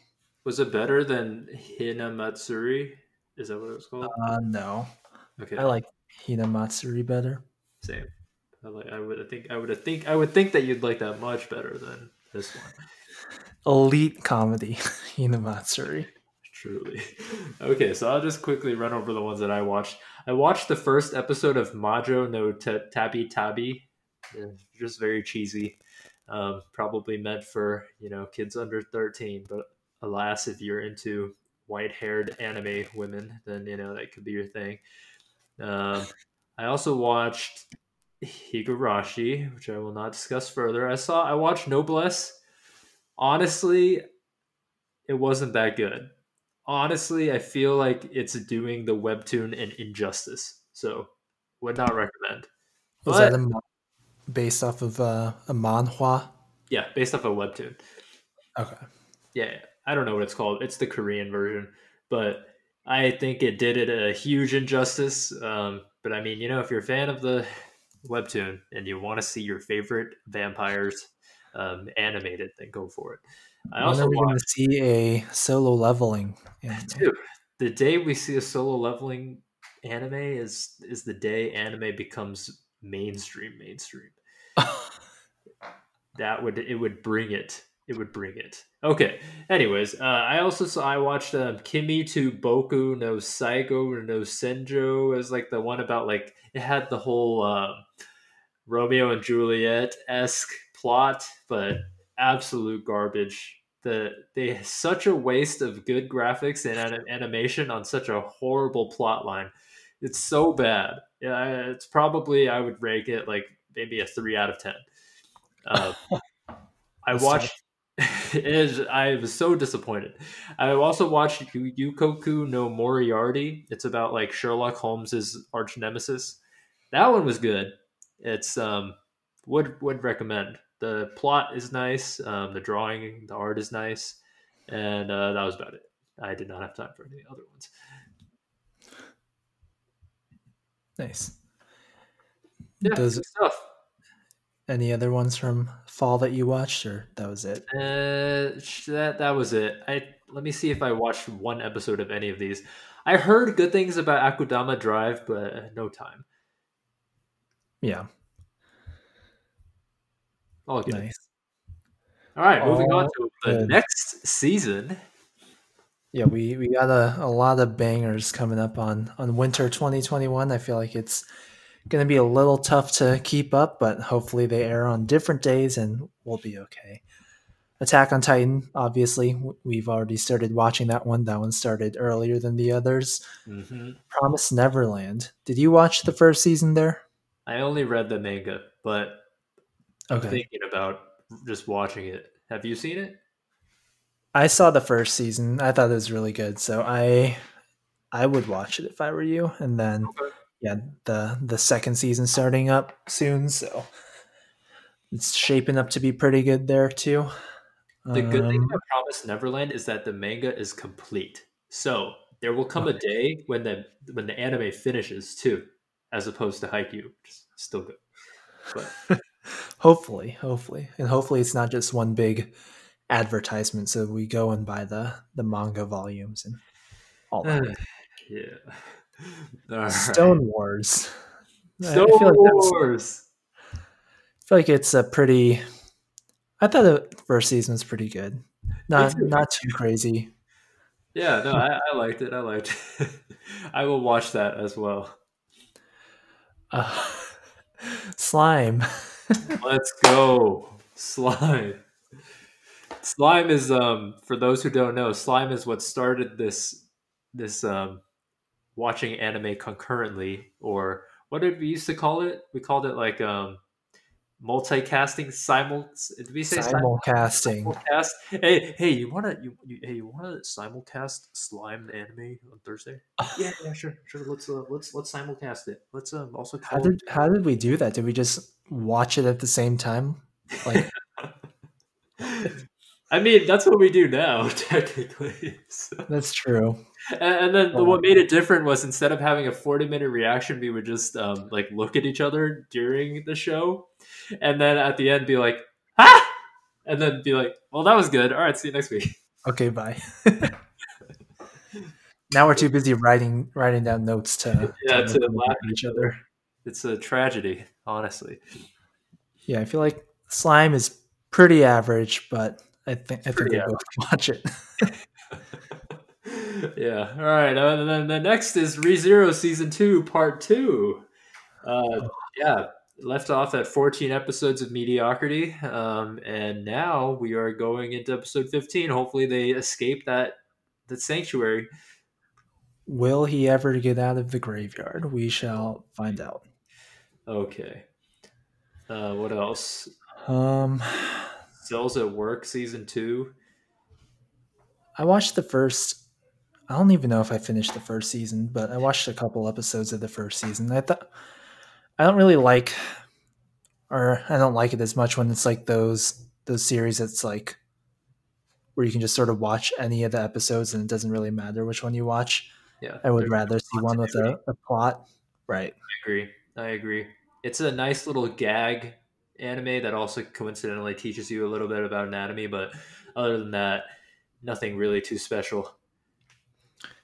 Speaker 2: Was it better than Hinamatsuri? Is that what it was called?
Speaker 1: Uh no.
Speaker 2: Okay.
Speaker 1: I like Hinamatsuri better.
Speaker 2: Same. I like. I would think. I would think. I would think that you'd like that much better than this one.
Speaker 1: Elite comedy, (laughs) Hinamatsuri.
Speaker 2: Truly. Okay, so I'll just quickly run over the ones that I watched. I watched the first episode of Majo no T- Tabi Tabi. Yeah, just very cheesy. Um, probably meant for you know kids under thirteen, but alas, if you're into white-haired anime women, then you know that could be your thing. Um, I also watched Higurashi, which I will not discuss further. I saw. I watched Noblesse. Honestly, it wasn't that good. Honestly, I feel like it's doing the webtoon an injustice. So, would not recommend.
Speaker 1: Was
Speaker 2: But-
Speaker 1: that a, based off of uh, a manhwa?
Speaker 2: Yeah, based off a webtoon.
Speaker 1: Okay.
Speaker 2: Yeah, I don't know what it's called. It's the Korean version, but I think it did it a huge injustice. Um, but I mean, you know, if you're a fan of the (sighs) webtoon and you want to see your favorite vampires um, animated, then go for it. I
Speaker 1: when
Speaker 2: also
Speaker 1: going to see a solo leveling? anime?
Speaker 2: dude, the day we see a solo leveling anime is is the day anime becomes mainstream. Mainstream. (laughs) that would it would bring it it would bring it. Okay anyways uh, i also saw i watched um, kimi to boku no saigo no senjo. As like the one about like it had the whole um, romeo and juliet-esque plot but absolute garbage. The they such a waste of good graphics and anim- animation on such a horrible plot line. It's so bad. Yeah it's probably i would rank it like maybe a three out of ten. Uh, (laughs) I watched. It is, I was so disappointed. I also watched Yu- Yukoku no Moriarty. It's about like Sherlock Holmes's arch nemesis. That one was good. It's um would would recommend. The plot is nice. Um, the drawing, the art is nice, and uh, that was about it. I did not have time for any other ones.
Speaker 1: Nice.
Speaker 2: Yeah, good stuff.
Speaker 1: Any other ones from fall that you watched, or that was it?
Speaker 2: Uh, that that was it. I let me see if I watched one episode of any of these. I heard good things about Akudama Drive, but uh, no time.
Speaker 1: Yeah,
Speaker 2: All good.
Speaker 1: nice.
Speaker 2: All right, moving on to the
Speaker 1: good.
Speaker 2: next season.
Speaker 1: Yeah, we we got a, a lot of bangers coming up on on winter 2021. I feel like it's going to be a little tough to keep up, but hopefully they air on different days and we'll be okay. Attack on Titan, obviously, we've already started watching that one. That one started earlier than the others.
Speaker 2: hmm
Speaker 1: Promise Neverland. Did you watch the first season there?
Speaker 2: I only read the manga, but I'm
Speaker 1: Okay.
Speaker 2: thinking about just watching it. Have you seen it?
Speaker 1: I saw the first season. I thought it was really good, so I I would watch it if I were you. And then
Speaker 2: Okay.
Speaker 1: Yeah, the the second season starting up soon, so it's shaping up to be pretty good there too.
Speaker 2: The good thing
Speaker 1: Um,
Speaker 2: about Promise Neverland is that the manga is complete. So there will come a day when the when the anime finishes too, as opposed to Haikyuu, which is still good. But (laughs)
Speaker 1: hopefully, hopefully, and hopefully it's not just one big advertisement. So we go and buy the the manga volumes and all that. (sighs)
Speaker 2: yeah. (laughs) All right.
Speaker 1: Stone Wars. I- I
Speaker 2: Stone
Speaker 1: feel like
Speaker 2: Wars.
Speaker 1: I feel like it's a pretty. I thought the first season was pretty good. Not
Speaker 2: too.
Speaker 1: not too crazy.
Speaker 2: Yeah, no, I, I liked it. I liked it. (laughs) I will watch that as well.
Speaker 1: Uh, (laughs) slime.
Speaker 2: Let's go. Slime. Slime is um for those who don't know, slime is what started this this um watching anime concurrently or what did we used to call it? We called it like um multicasting simul did we say
Speaker 1: Simulcasting.
Speaker 2: simulcast hey hey you want to you, you hey you want to simulcast slime anime on thursday (laughs) yeah yeah sure sure let's uh, let's let's simulcast it let's um also
Speaker 1: How did how did we do that? Did we just watch it at the same time? Like (laughs)
Speaker 2: i mean that's what we do now (laughs) technically so.
Speaker 1: that's true.
Speaker 2: and, and then the, what made it different was instead of having a 40 minute reaction we would just um, like look at each other during the show and then at the end be like ah and then be like well that was good all right see you next week
Speaker 1: Okay, bye. (laughs) now we're too busy writing writing down notes to
Speaker 2: Yeah, to
Speaker 1: look
Speaker 2: laugh
Speaker 1: at each other.
Speaker 2: it's a tragedy honestly
Speaker 1: Yeah, I feel like slime is pretty average, but I think I think we both watch it. (laughs)
Speaker 2: yeah. All right. Uh, and then the next is ReZero season two, part two. Uh, yeah. Left off at 14 episodes of mediocrity. Um, and now we are going into episode 15. Hopefully they escape that, that sanctuary.
Speaker 1: Will he ever get out of the graveyard? We shall find out.
Speaker 2: Okay. Uh, what else?
Speaker 1: Um,
Speaker 2: Cells at Work season two.
Speaker 1: I watched the first. I don't even know if I finished the first season, but I watched a couple episodes of the first season. I thought I don't really like, or I don't like it as much when it's like those those series. It's like where you can just sort of watch any of the episodes and it doesn't really matter which one you watch.
Speaker 2: Yeah.
Speaker 1: I would rather see one with a, a plot. Right.
Speaker 2: I agree. I agree. It's a nice little gag anime that also coincidentally teaches you a little bit about anatomy, but other than that, nothing really too special.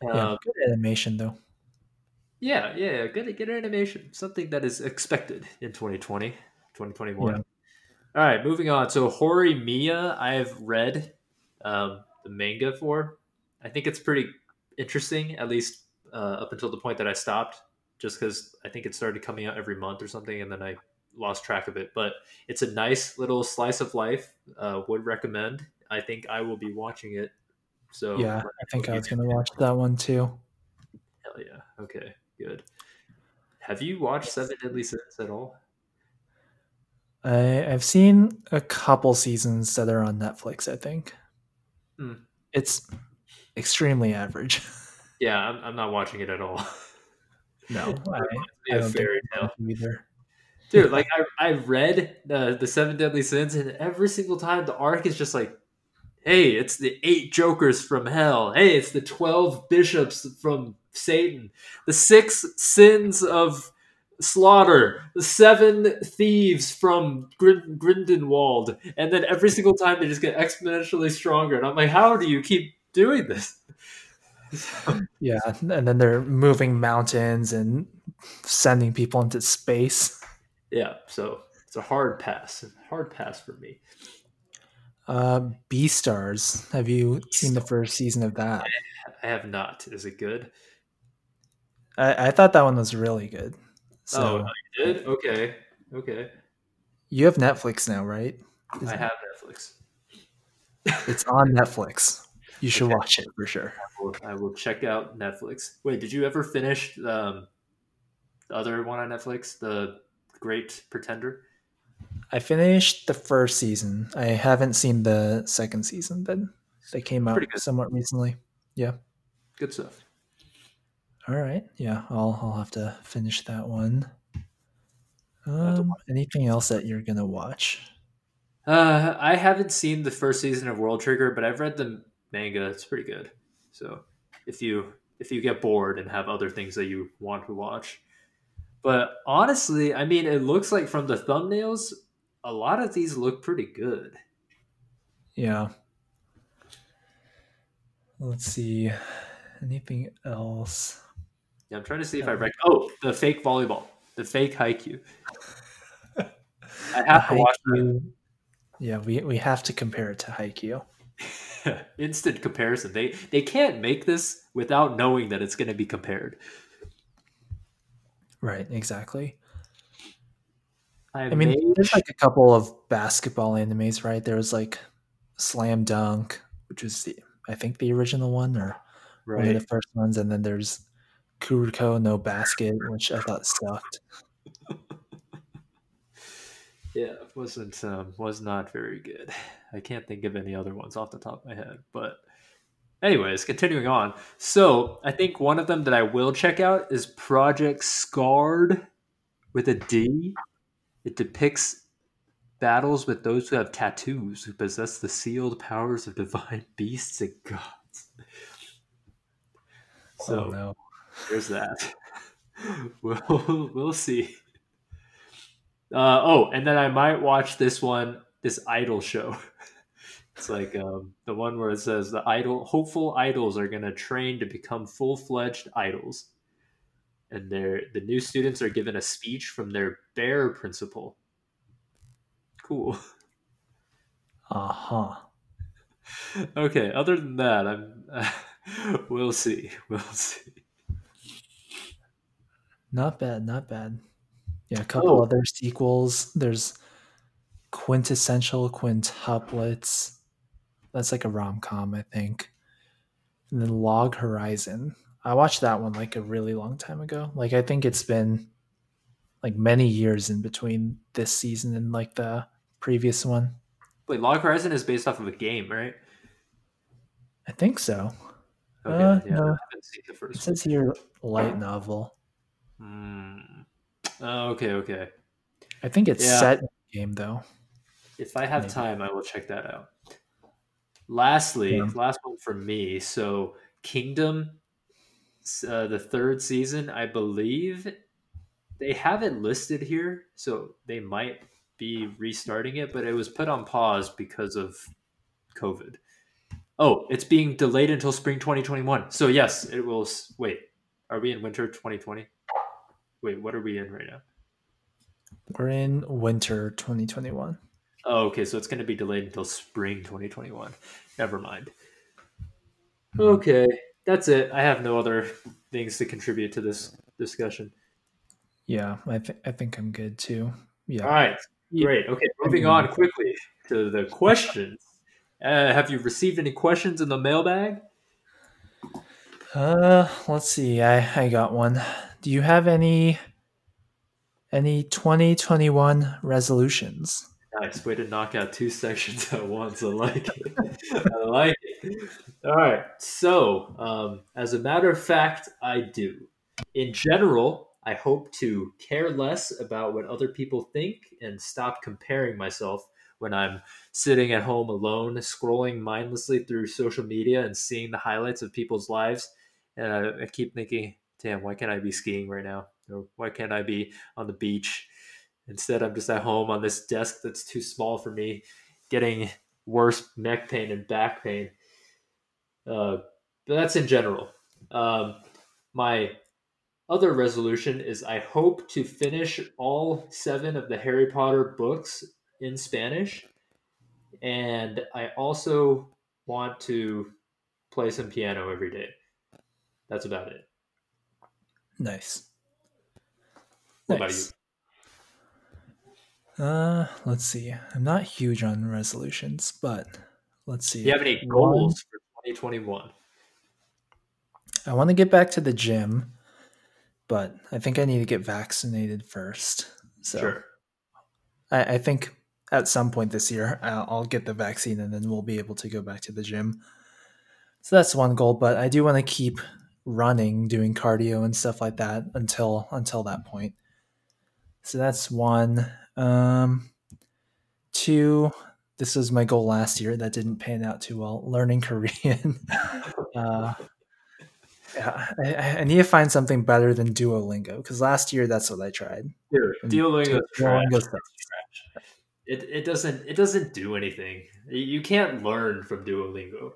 Speaker 1: Yeah,
Speaker 2: Um,
Speaker 1: good animation though.
Speaker 2: yeah, yeah, good, good animation. Something that is expected in 2020, 2021.
Speaker 1: Yeah.
Speaker 2: All right, moving on. So Horimiya, I've read um, the manga for. I think it's pretty interesting, at least uh, up until the point that I stopped, just because I think it started coming out every month or something, and then I lost track of it. But it's a nice little slice of life. Uh, would recommend. I think I will be watching it. So
Speaker 1: Yeah, I think I was gonna watch that one too.
Speaker 2: Hell yeah. Okay, good. Have you watched Seven Deadly Sins at all?
Speaker 1: I, I've seen a couple seasons that are on Netflix. I think
Speaker 2: Hmm.
Speaker 1: it's extremely average. (laughs)
Speaker 2: Yeah, I'm, I'm not watching it at all. (laughs)
Speaker 1: No, I, I don't
Speaker 2: fairy tale.
Speaker 1: either.
Speaker 2: Dude, like I, I read the the Seven Deadly Sins, and every single time the arc is just like, hey, it's the eight jokers from hell. Hey, it's the twelve bishops from Satan. The six sins of slaughter. The seven thieves from Grin- Grindelwald. And then every single time they just get exponentially stronger. And I'm like, how do you keep doing this? (laughs)
Speaker 1: Yeah, and then they're moving mountains and sending people into space.
Speaker 2: Yeah, so it's a hard pass. Hard pass for me.
Speaker 1: Uh, Beastars. Have you seen the first season of that?
Speaker 2: I have not. Is it good?
Speaker 1: I, I thought that one was really good. So
Speaker 2: oh, you did? Okay. Okay.
Speaker 1: you have Netflix now, right? Is
Speaker 2: I
Speaker 1: it-
Speaker 2: have Netflix.
Speaker 1: It's on Netflix. You should
Speaker 2: Okay.
Speaker 1: watch it for sure.
Speaker 2: I will, I will check out Netflix. Wait, did you ever finish um, the other one on Netflix, The Great Pretender?
Speaker 1: I finished the first season. I haven't seen the second season that that came out
Speaker 2: Pretty good.
Speaker 1: somewhat recently.
Speaker 2: Yeah, good stuff.
Speaker 1: All right. Yeah, I'll I'll have to finish that one. Um, anything else that you're gonna watch?
Speaker 2: Uh, I haven't seen the first season of World Trigger, but I've read the manga. It's pretty good. So if you if you get bored and have other things that you want to watch, but honestly, I mean, it looks like from the thumbnails, a lot of these look pretty good.
Speaker 1: Yeah. Let's see. Anything else?
Speaker 2: Yeah, I'm trying to see if I rec. Oh, the fake volleyball, the fake haiku. (laughs) I have to watch that.
Speaker 1: Yeah, we, we have to compare it to Haikyuu. (laughs)
Speaker 2: Instant comparison. They they can't make this without knowing that it's going to be compared.
Speaker 1: Right, exactly.
Speaker 2: I,
Speaker 1: I mean,
Speaker 2: may-
Speaker 1: there's like a couple of basketball animes, right? There was like Slam Dunk, which was the I think the original one or one of the first ones, and then there's Kuroko no Basket, which I thought sucked. (laughs)
Speaker 2: Yeah, wasn't um, was not very good. I can't think of any other ones off the top of my head. But anyways, continuing on. So I think one of them that I will check out is Project Scarred with a D. It depicts battles with those who have tattoos who possess the sealed powers of divine (laughs) beasts and gods. So
Speaker 1: oh, no.
Speaker 2: there's that. (laughs) we'll we'll see. Uh, oh, and then I might watch this one, this idol show. (laughs) it's like um, the one where it says the idol, hopeful idols are going to train to become full fledged idols, and they're the new students are given a speech from their bear principal. Cool.
Speaker 1: Uh huh. (laughs)
Speaker 2: Okay. Other than that, I'm. Uh, (laughs) we'll see. (laughs) We'll see.
Speaker 1: Not bad. Not bad. Yeah, a couple
Speaker 2: Oh.
Speaker 1: other sequels. There's quintessential quintuplets. That's like a rom com, I think. And then Log Horizon. I watched that one like a really long time ago. Like I think it's been like many years in between this season and like the previous one.
Speaker 2: Wait, Log Horizon is based off of a game, right?
Speaker 1: I think so.
Speaker 2: Okay.
Speaker 1: Uh,
Speaker 2: yeah,
Speaker 1: no.
Speaker 2: I haven't seen the
Speaker 1: It
Speaker 2: first one.
Speaker 1: says here light novel.
Speaker 2: Hmm. Oh, okay. Okay.
Speaker 1: I think it's
Speaker 2: Yeah.
Speaker 1: set in the game though.
Speaker 2: If I have
Speaker 1: Maybe.
Speaker 2: time, I will check that out. Lastly,
Speaker 1: Yeah.
Speaker 2: last one for me. So, Kingdom, uh, the third season, I believe they have it listed here, so they might be restarting it, but it was put on pause because of COVID. Oh, it's being delayed until spring 2021. So, yes, it will. s- Wait, are we in winter 2020? Wait, what are we in right now?
Speaker 1: We're in winter 2021.
Speaker 2: Oh, okay. So it's going to be delayed until spring 2021. Never mind. Okay, that's it. I have no other things to contribute to this discussion.
Speaker 1: Yeah, I think I think I'm good too. Yeah.
Speaker 2: All right, great. Okay, moving on quickly to the questions. Uh, have you received any questions in the mailbag?
Speaker 1: Uh, let's see. I I got one. Do you have any any 2021 resolutions?
Speaker 2: Nice way to knock out two (laughs) sections at once. I like it. I like it. All right. So, um, as a matter of fact, I do. In general, I hope to care less about what other people think and stop comparing myself when I'm sitting at home alone, scrolling mindlessly through social media and seeing the highlights of people's lives. And I, I keep thinking, damn, why can't I be skiing right now? Or why can't I be on the beach? Instead, I'm just at home on this desk that's too small for me, getting worse neck pain and back pain. Uh, but that's in general. Um, my other resolution is I hope to finish all seven of the Harry Potter books in Spanish. And I also want to play some piano every day. That's about it.
Speaker 1: Nice.
Speaker 2: What about
Speaker 1: Nice. Uh, let's see. I'm not huge on resolutions, but let's see.
Speaker 2: Do you have any
Speaker 1: One-
Speaker 2: goals for 2021?
Speaker 1: I want to get back to the gym, but I think I need to get vaccinated first. So
Speaker 2: Sure.
Speaker 1: I, I think at some point this year I'll, I'll get the vaccine and then we'll be able to go back to the gym. So that's one goal, but I do want to keep running, doing cardio and stuff like that until until that point. So that's one. Um, two. This was my goal last year. That didn't pan out too well. Learning (laughs) Korean. uh, yeah, I, I- need to find something better than Duolingo because last year that's what I tried.
Speaker 2: Duolingo is trash.
Speaker 1: Duolingo sucks.
Speaker 2: It, it doesn't it doesn't do anything. You can't learn from Duolingo.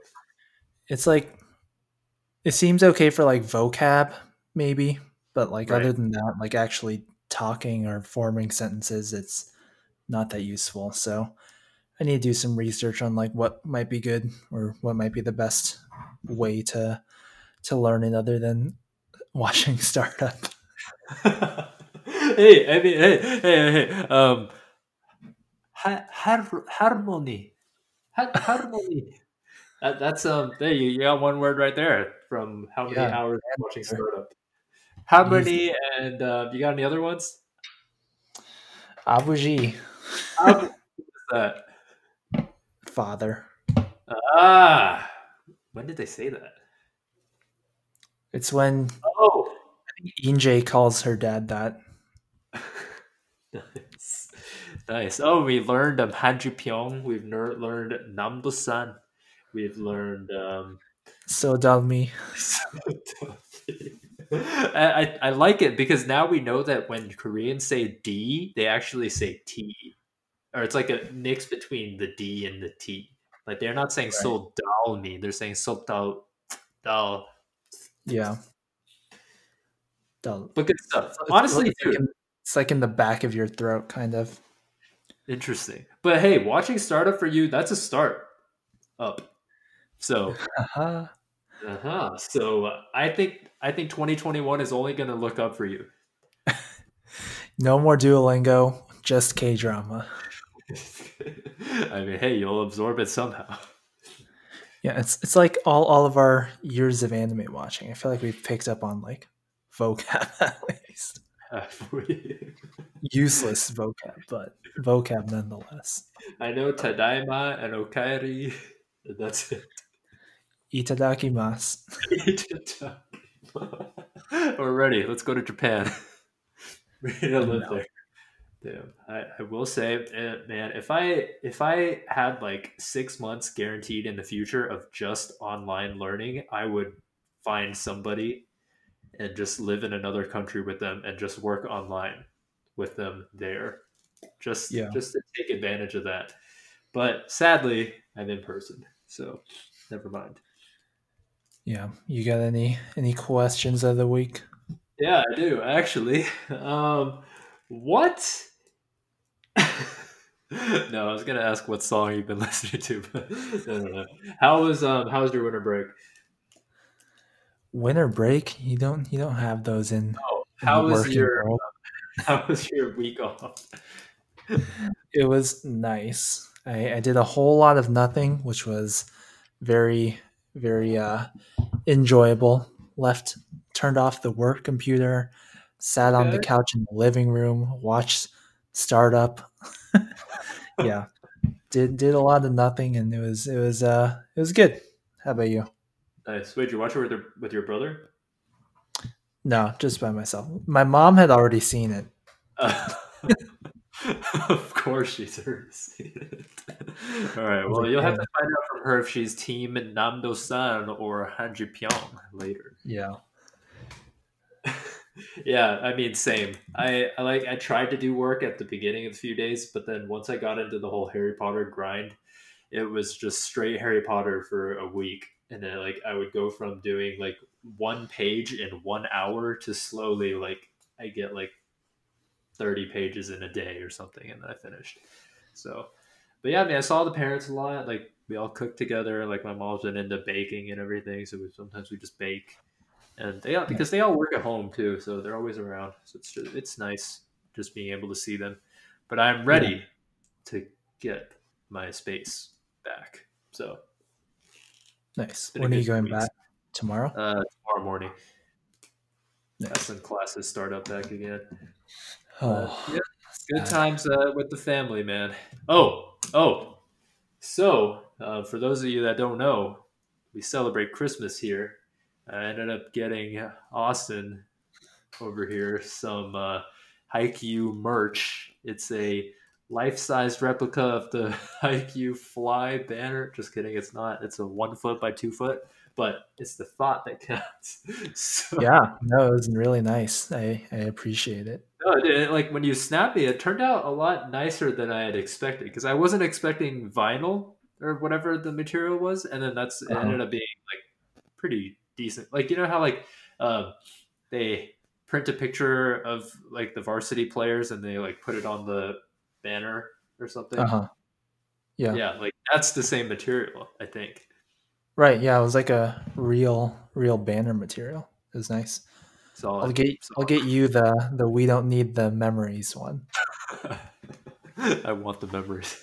Speaker 1: It's like it seems okay for like vocab maybe, but like
Speaker 2: Right.
Speaker 1: other than that, like actually talking or forming sentences, it's not that useful. So I need to do some research on like what might be good or what might be the best way to to learn it other than (laughs) watching startup. (laughs)
Speaker 2: hey, I mean, hey, hey, hey, um, ha- har- harmony, ha- harmony. That, that's um. There you, you got one word right there from how many
Speaker 1: Yeah.
Speaker 2: hours watching startup. Harmony and uh, you got any other ones?
Speaker 1: Abuji.
Speaker 2: How (laughs) is that?
Speaker 1: Father.
Speaker 2: Ah, when did they say that?
Speaker 1: It's when
Speaker 2: Oh,
Speaker 1: In-jae calls her dad that. (laughs)
Speaker 2: nice, nice. Oh, we learned um, Han Ji-pyeong. We've ner- learned Nam Do-san. We've learned um,
Speaker 1: So Dalmi. (laughs)
Speaker 2: I, I I like it because now we know that when Koreans say D, they actually say T, or it's like a mix between the D and the T. Like they're not saying
Speaker 1: Right.
Speaker 2: so dal me, they're saying so dal dal.
Speaker 1: Yeah. Dal.
Speaker 2: But good stuff.
Speaker 1: It's-
Speaker 2: Honestly,
Speaker 1: it's like, in, it's like in the back of your throat, kind of.
Speaker 2: interesting. But hey, watching startup for you, that's a start up. So (laughs)
Speaker 1: uh-huh.
Speaker 2: Uh-huh. So uh, I think I think 2021 is only going to look up for you. (laughs)
Speaker 1: No more Duolingo, just K drama. (laughs)
Speaker 2: I mean, hey, you'll absorb it somehow. (laughs)
Speaker 1: Yeah, it's it's like all, all of our years of anime watching. I feel like we've picked up on like vocab at least. Useless vocab, but vocab nonetheless.
Speaker 2: I know Tadaima and Okairi. That's it.
Speaker 1: Itadakimasu. (laughs)
Speaker 2: We're ready. Let's go to Japan. (laughs) We're gonna live there. Damn. I, I will say, eh, man, if I if I had like six months guaranteed in the future of just online learning, I would find somebody and just live in another country with them and just work online with them there. Just
Speaker 1: Yeah.
Speaker 2: just to take advantage of that. But sadly, I'm in person, so never mind.
Speaker 1: Yeah. You got any any questions of the week?
Speaker 2: Yeah, I do actually. Um, what? (laughs) no, I was gonna ask what song you've been (laughs) listening to, but (laughs) no, no, no. How was um how was your winter break?
Speaker 1: Winter break? You don't you don't have those in,
Speaker 2: Oh, how
Speaker 1: the
Speaker 2: was your
Speaker 1: world.
Speaker 2: how was your week off?
Speaker 1: It was nice. I, I did a whole lot of nothing, which was very, very uh, enjoyable. Left, turned off the work computer, sat on the couch in the living room, watched startup. (laughs) yeah, did did a lot of nothing, and it was it was uh it was good. How about you?
Speaker 2: Nice. Wait, you watch it with your with your brother?
Speaker 1: No, just by myself. My mom had already seen it.
Speaker 2: Uh, (laughs) of course, she's (laughs) already seen it. All right. Well,
Speaker 1: like,
Speaker 2: you'll have
Speaker 1: yeah.
Speaker 2: to find out from her if she's Team Namdo-san or Han Ji-pyeong later.
Speaker 1: Yeah, (laughs)
Speaker 2: yeah, I mean, same. I, I like I tried to do work at the beginning of the few days, but then once I got into the whole Harry Potter grind, it was just straight Harry Potter for a week, and then like I would go from doing like one page in one hour to slowly like I get like thirty pages in a day or something, and then I finished. So, but yeah, I mean, I saw the parents a lot. Like we all cooked together. Like my mom's been into baking and everything, so we, sometimes we just bake and they all, because they all work at home too, so they're always around. So it's just, it's nice just being able to see them. But I'm ready to get my space back. So
Speaker 1: nice. When are you going back? Tomorrow?
Speaker 2: uh, tomorrow morning,
Speaker 1: Nice.
Speaker 2: that's when classes start up back again.
Speaker 1: Oh,
Speaker 2: yeah, good times uh, with the family, man. Oh, oh. So uh, for those of you that don't know, we celebrate Christmas here. I ended up getting Austin over here some uh, Haikyuu merch. It's a life-sized replica of the (laughs) Haikyuu fly banner. Just kidding, it's not. It's a one foot by two foot, but it's the thought that counts. (laughs) so,
Speaker 1: yeah, no, it was really nice. I, I appreciate it.
Speaker 2: No, it, like when you snapped me, it turned out a lot nicer than I had expected because I wasn't expecting vinyl or whatever the material was, and then that's
Speaker 1: Uh-huh.
Speaker 2: ended up being like pretty decent. Like you know how like um, they print a picture of like the varsity players and they like put it on the banner or something.
Speaker 1: Uh huh. Yeah.
Speaker 2: Yeah, like that's the same material, I think.
Speaker 1: Right. Yeah, it was like a real, real banner material. It was nice.
Speaker 2: So
Speaker 1: I'll get I'll get you the the we don't need the memories one. (laughs)
Speaker 2: I want the memories.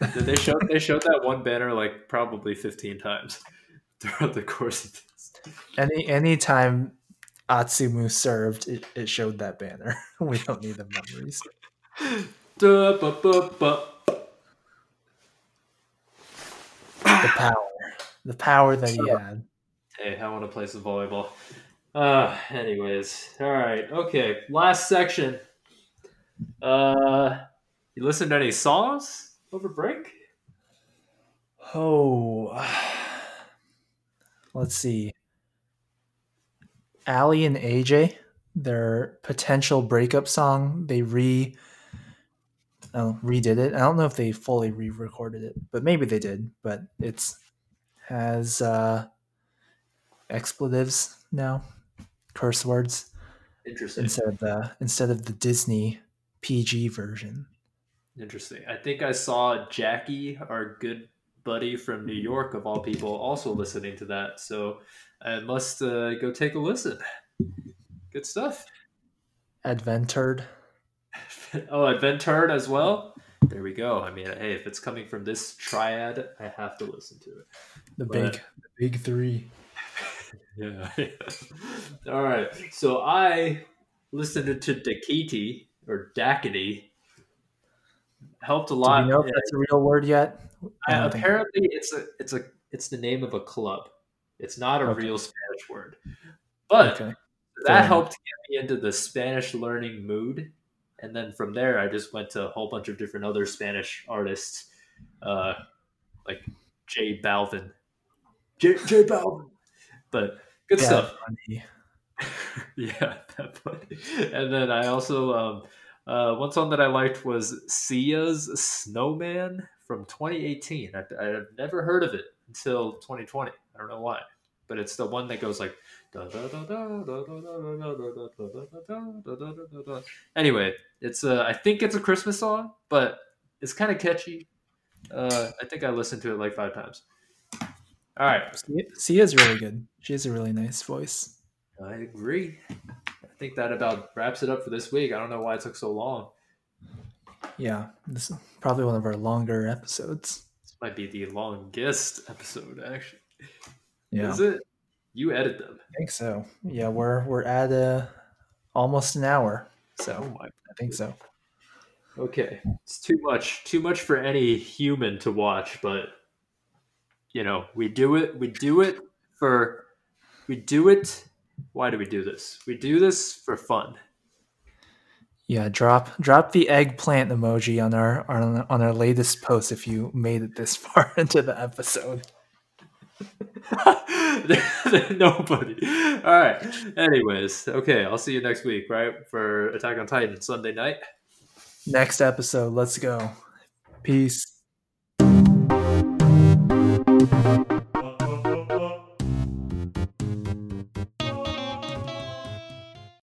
Speaker 2: they showed they showed that one banner like probably fifteen times (laughs) throughout the course of this.
Speaker 1: Any anytime Atsumu served, it, it showed that banner. (laughs) we don't need the memories.
Speaker 2: Da, ba, ba, ba.
Speaker 1: The power, the power that he had.
Speaker 2: Hey, I want to play some volleyball. Uh, anyways, all right, okay. Last section. Uh, you listen to any songs over break?
Speaker 1: Oh, let's see. Aly and AJ, their potential breakup song, they re oh, redid it. I don't know if they fully re-recorded it, but maybe they did. But it's has uh, expletives now, curse words
Speaker 2: Interesting.
Speaker 1: instead of the instead of the Disney PG version.
Speaker 2: Interesting. I think I saw Jackie, our good buddy from New York, of all people, also listening to that. So I must uh, go take a listen. Good stuff.
Speaker 1: Adventured. (laughs)
Speaker 2: oh, Adventured as well. There we go. I mean, hey, if it's coming from this triad, I have to listen to it.
Speaker 1: The
Speaker 2: But-
Speaker 1: big, the big three.
Speaker 2: Yeah. (laughs) All right. So I listened to Dakiti or Dakity. Helped a
Speaker 1: Do
Speaker 2: lot.
Speaker 1: we know if that's a real word yet? I don't think-
Speaker 2: apparently, it's a it's a it's the name of a club. It's not a
Speaker 1: Okay.
Speaker 2: real Spanish word, but
Speaker 1: okay.
Speaker 2: that
Speaker 1: Fair
Speaker 2: helped get me into the Spanish learning mood. And then from there, I just went to a whole bunch of different other Spanish artists, uh, like J Balvin, J, J Balvin. But good
Speaker 1: Yeah,
Speaker 2: stuff. yeah. And then I also um, uh, one song that I liked was Sia's Snowman from 2018. I, I've never heard of it until 2020. I don't know why, but it's the one that goes like. Anyway, it's uh, I think it's a Christmas song, but it's kind of catchy. Uh, I think I listened to it like five times. All right,
Speaker 1: Sia- Sia's really good. She has a really nice voice.
Speaker 2: I agree. I think that about wraps it up for this week. I don't know why it took so long.
Speaker 1: Yeah, this is probably one of our longer episodes.
Speaker 2: This might be the longest episode, actually.
Speaker 1: Yeah,
Speaker 2: Is it? You edit them.
Speaker 1: I think so. Yeah, we're we're at uh, almost an hour, so
Speaker 2: my.
Speaker 1: I think so.
Speaker 2: Okay, it's too much. Too much for any human to watch, but you know, we do it. We do it for. We do it. Why do we do this? We do this for fun.
Speaker 1: Yeah, drop drop the eggplant emoji on our on, on our latest post if you made it this (laughs) far into the episode. (laughs)
Speaker 2: Nobody. All right. Anyways, okay. I'll see you next week, right? For Attack on Titan Sunday night.
Speaker 1: Next episode, let's go. Peace. Thank you.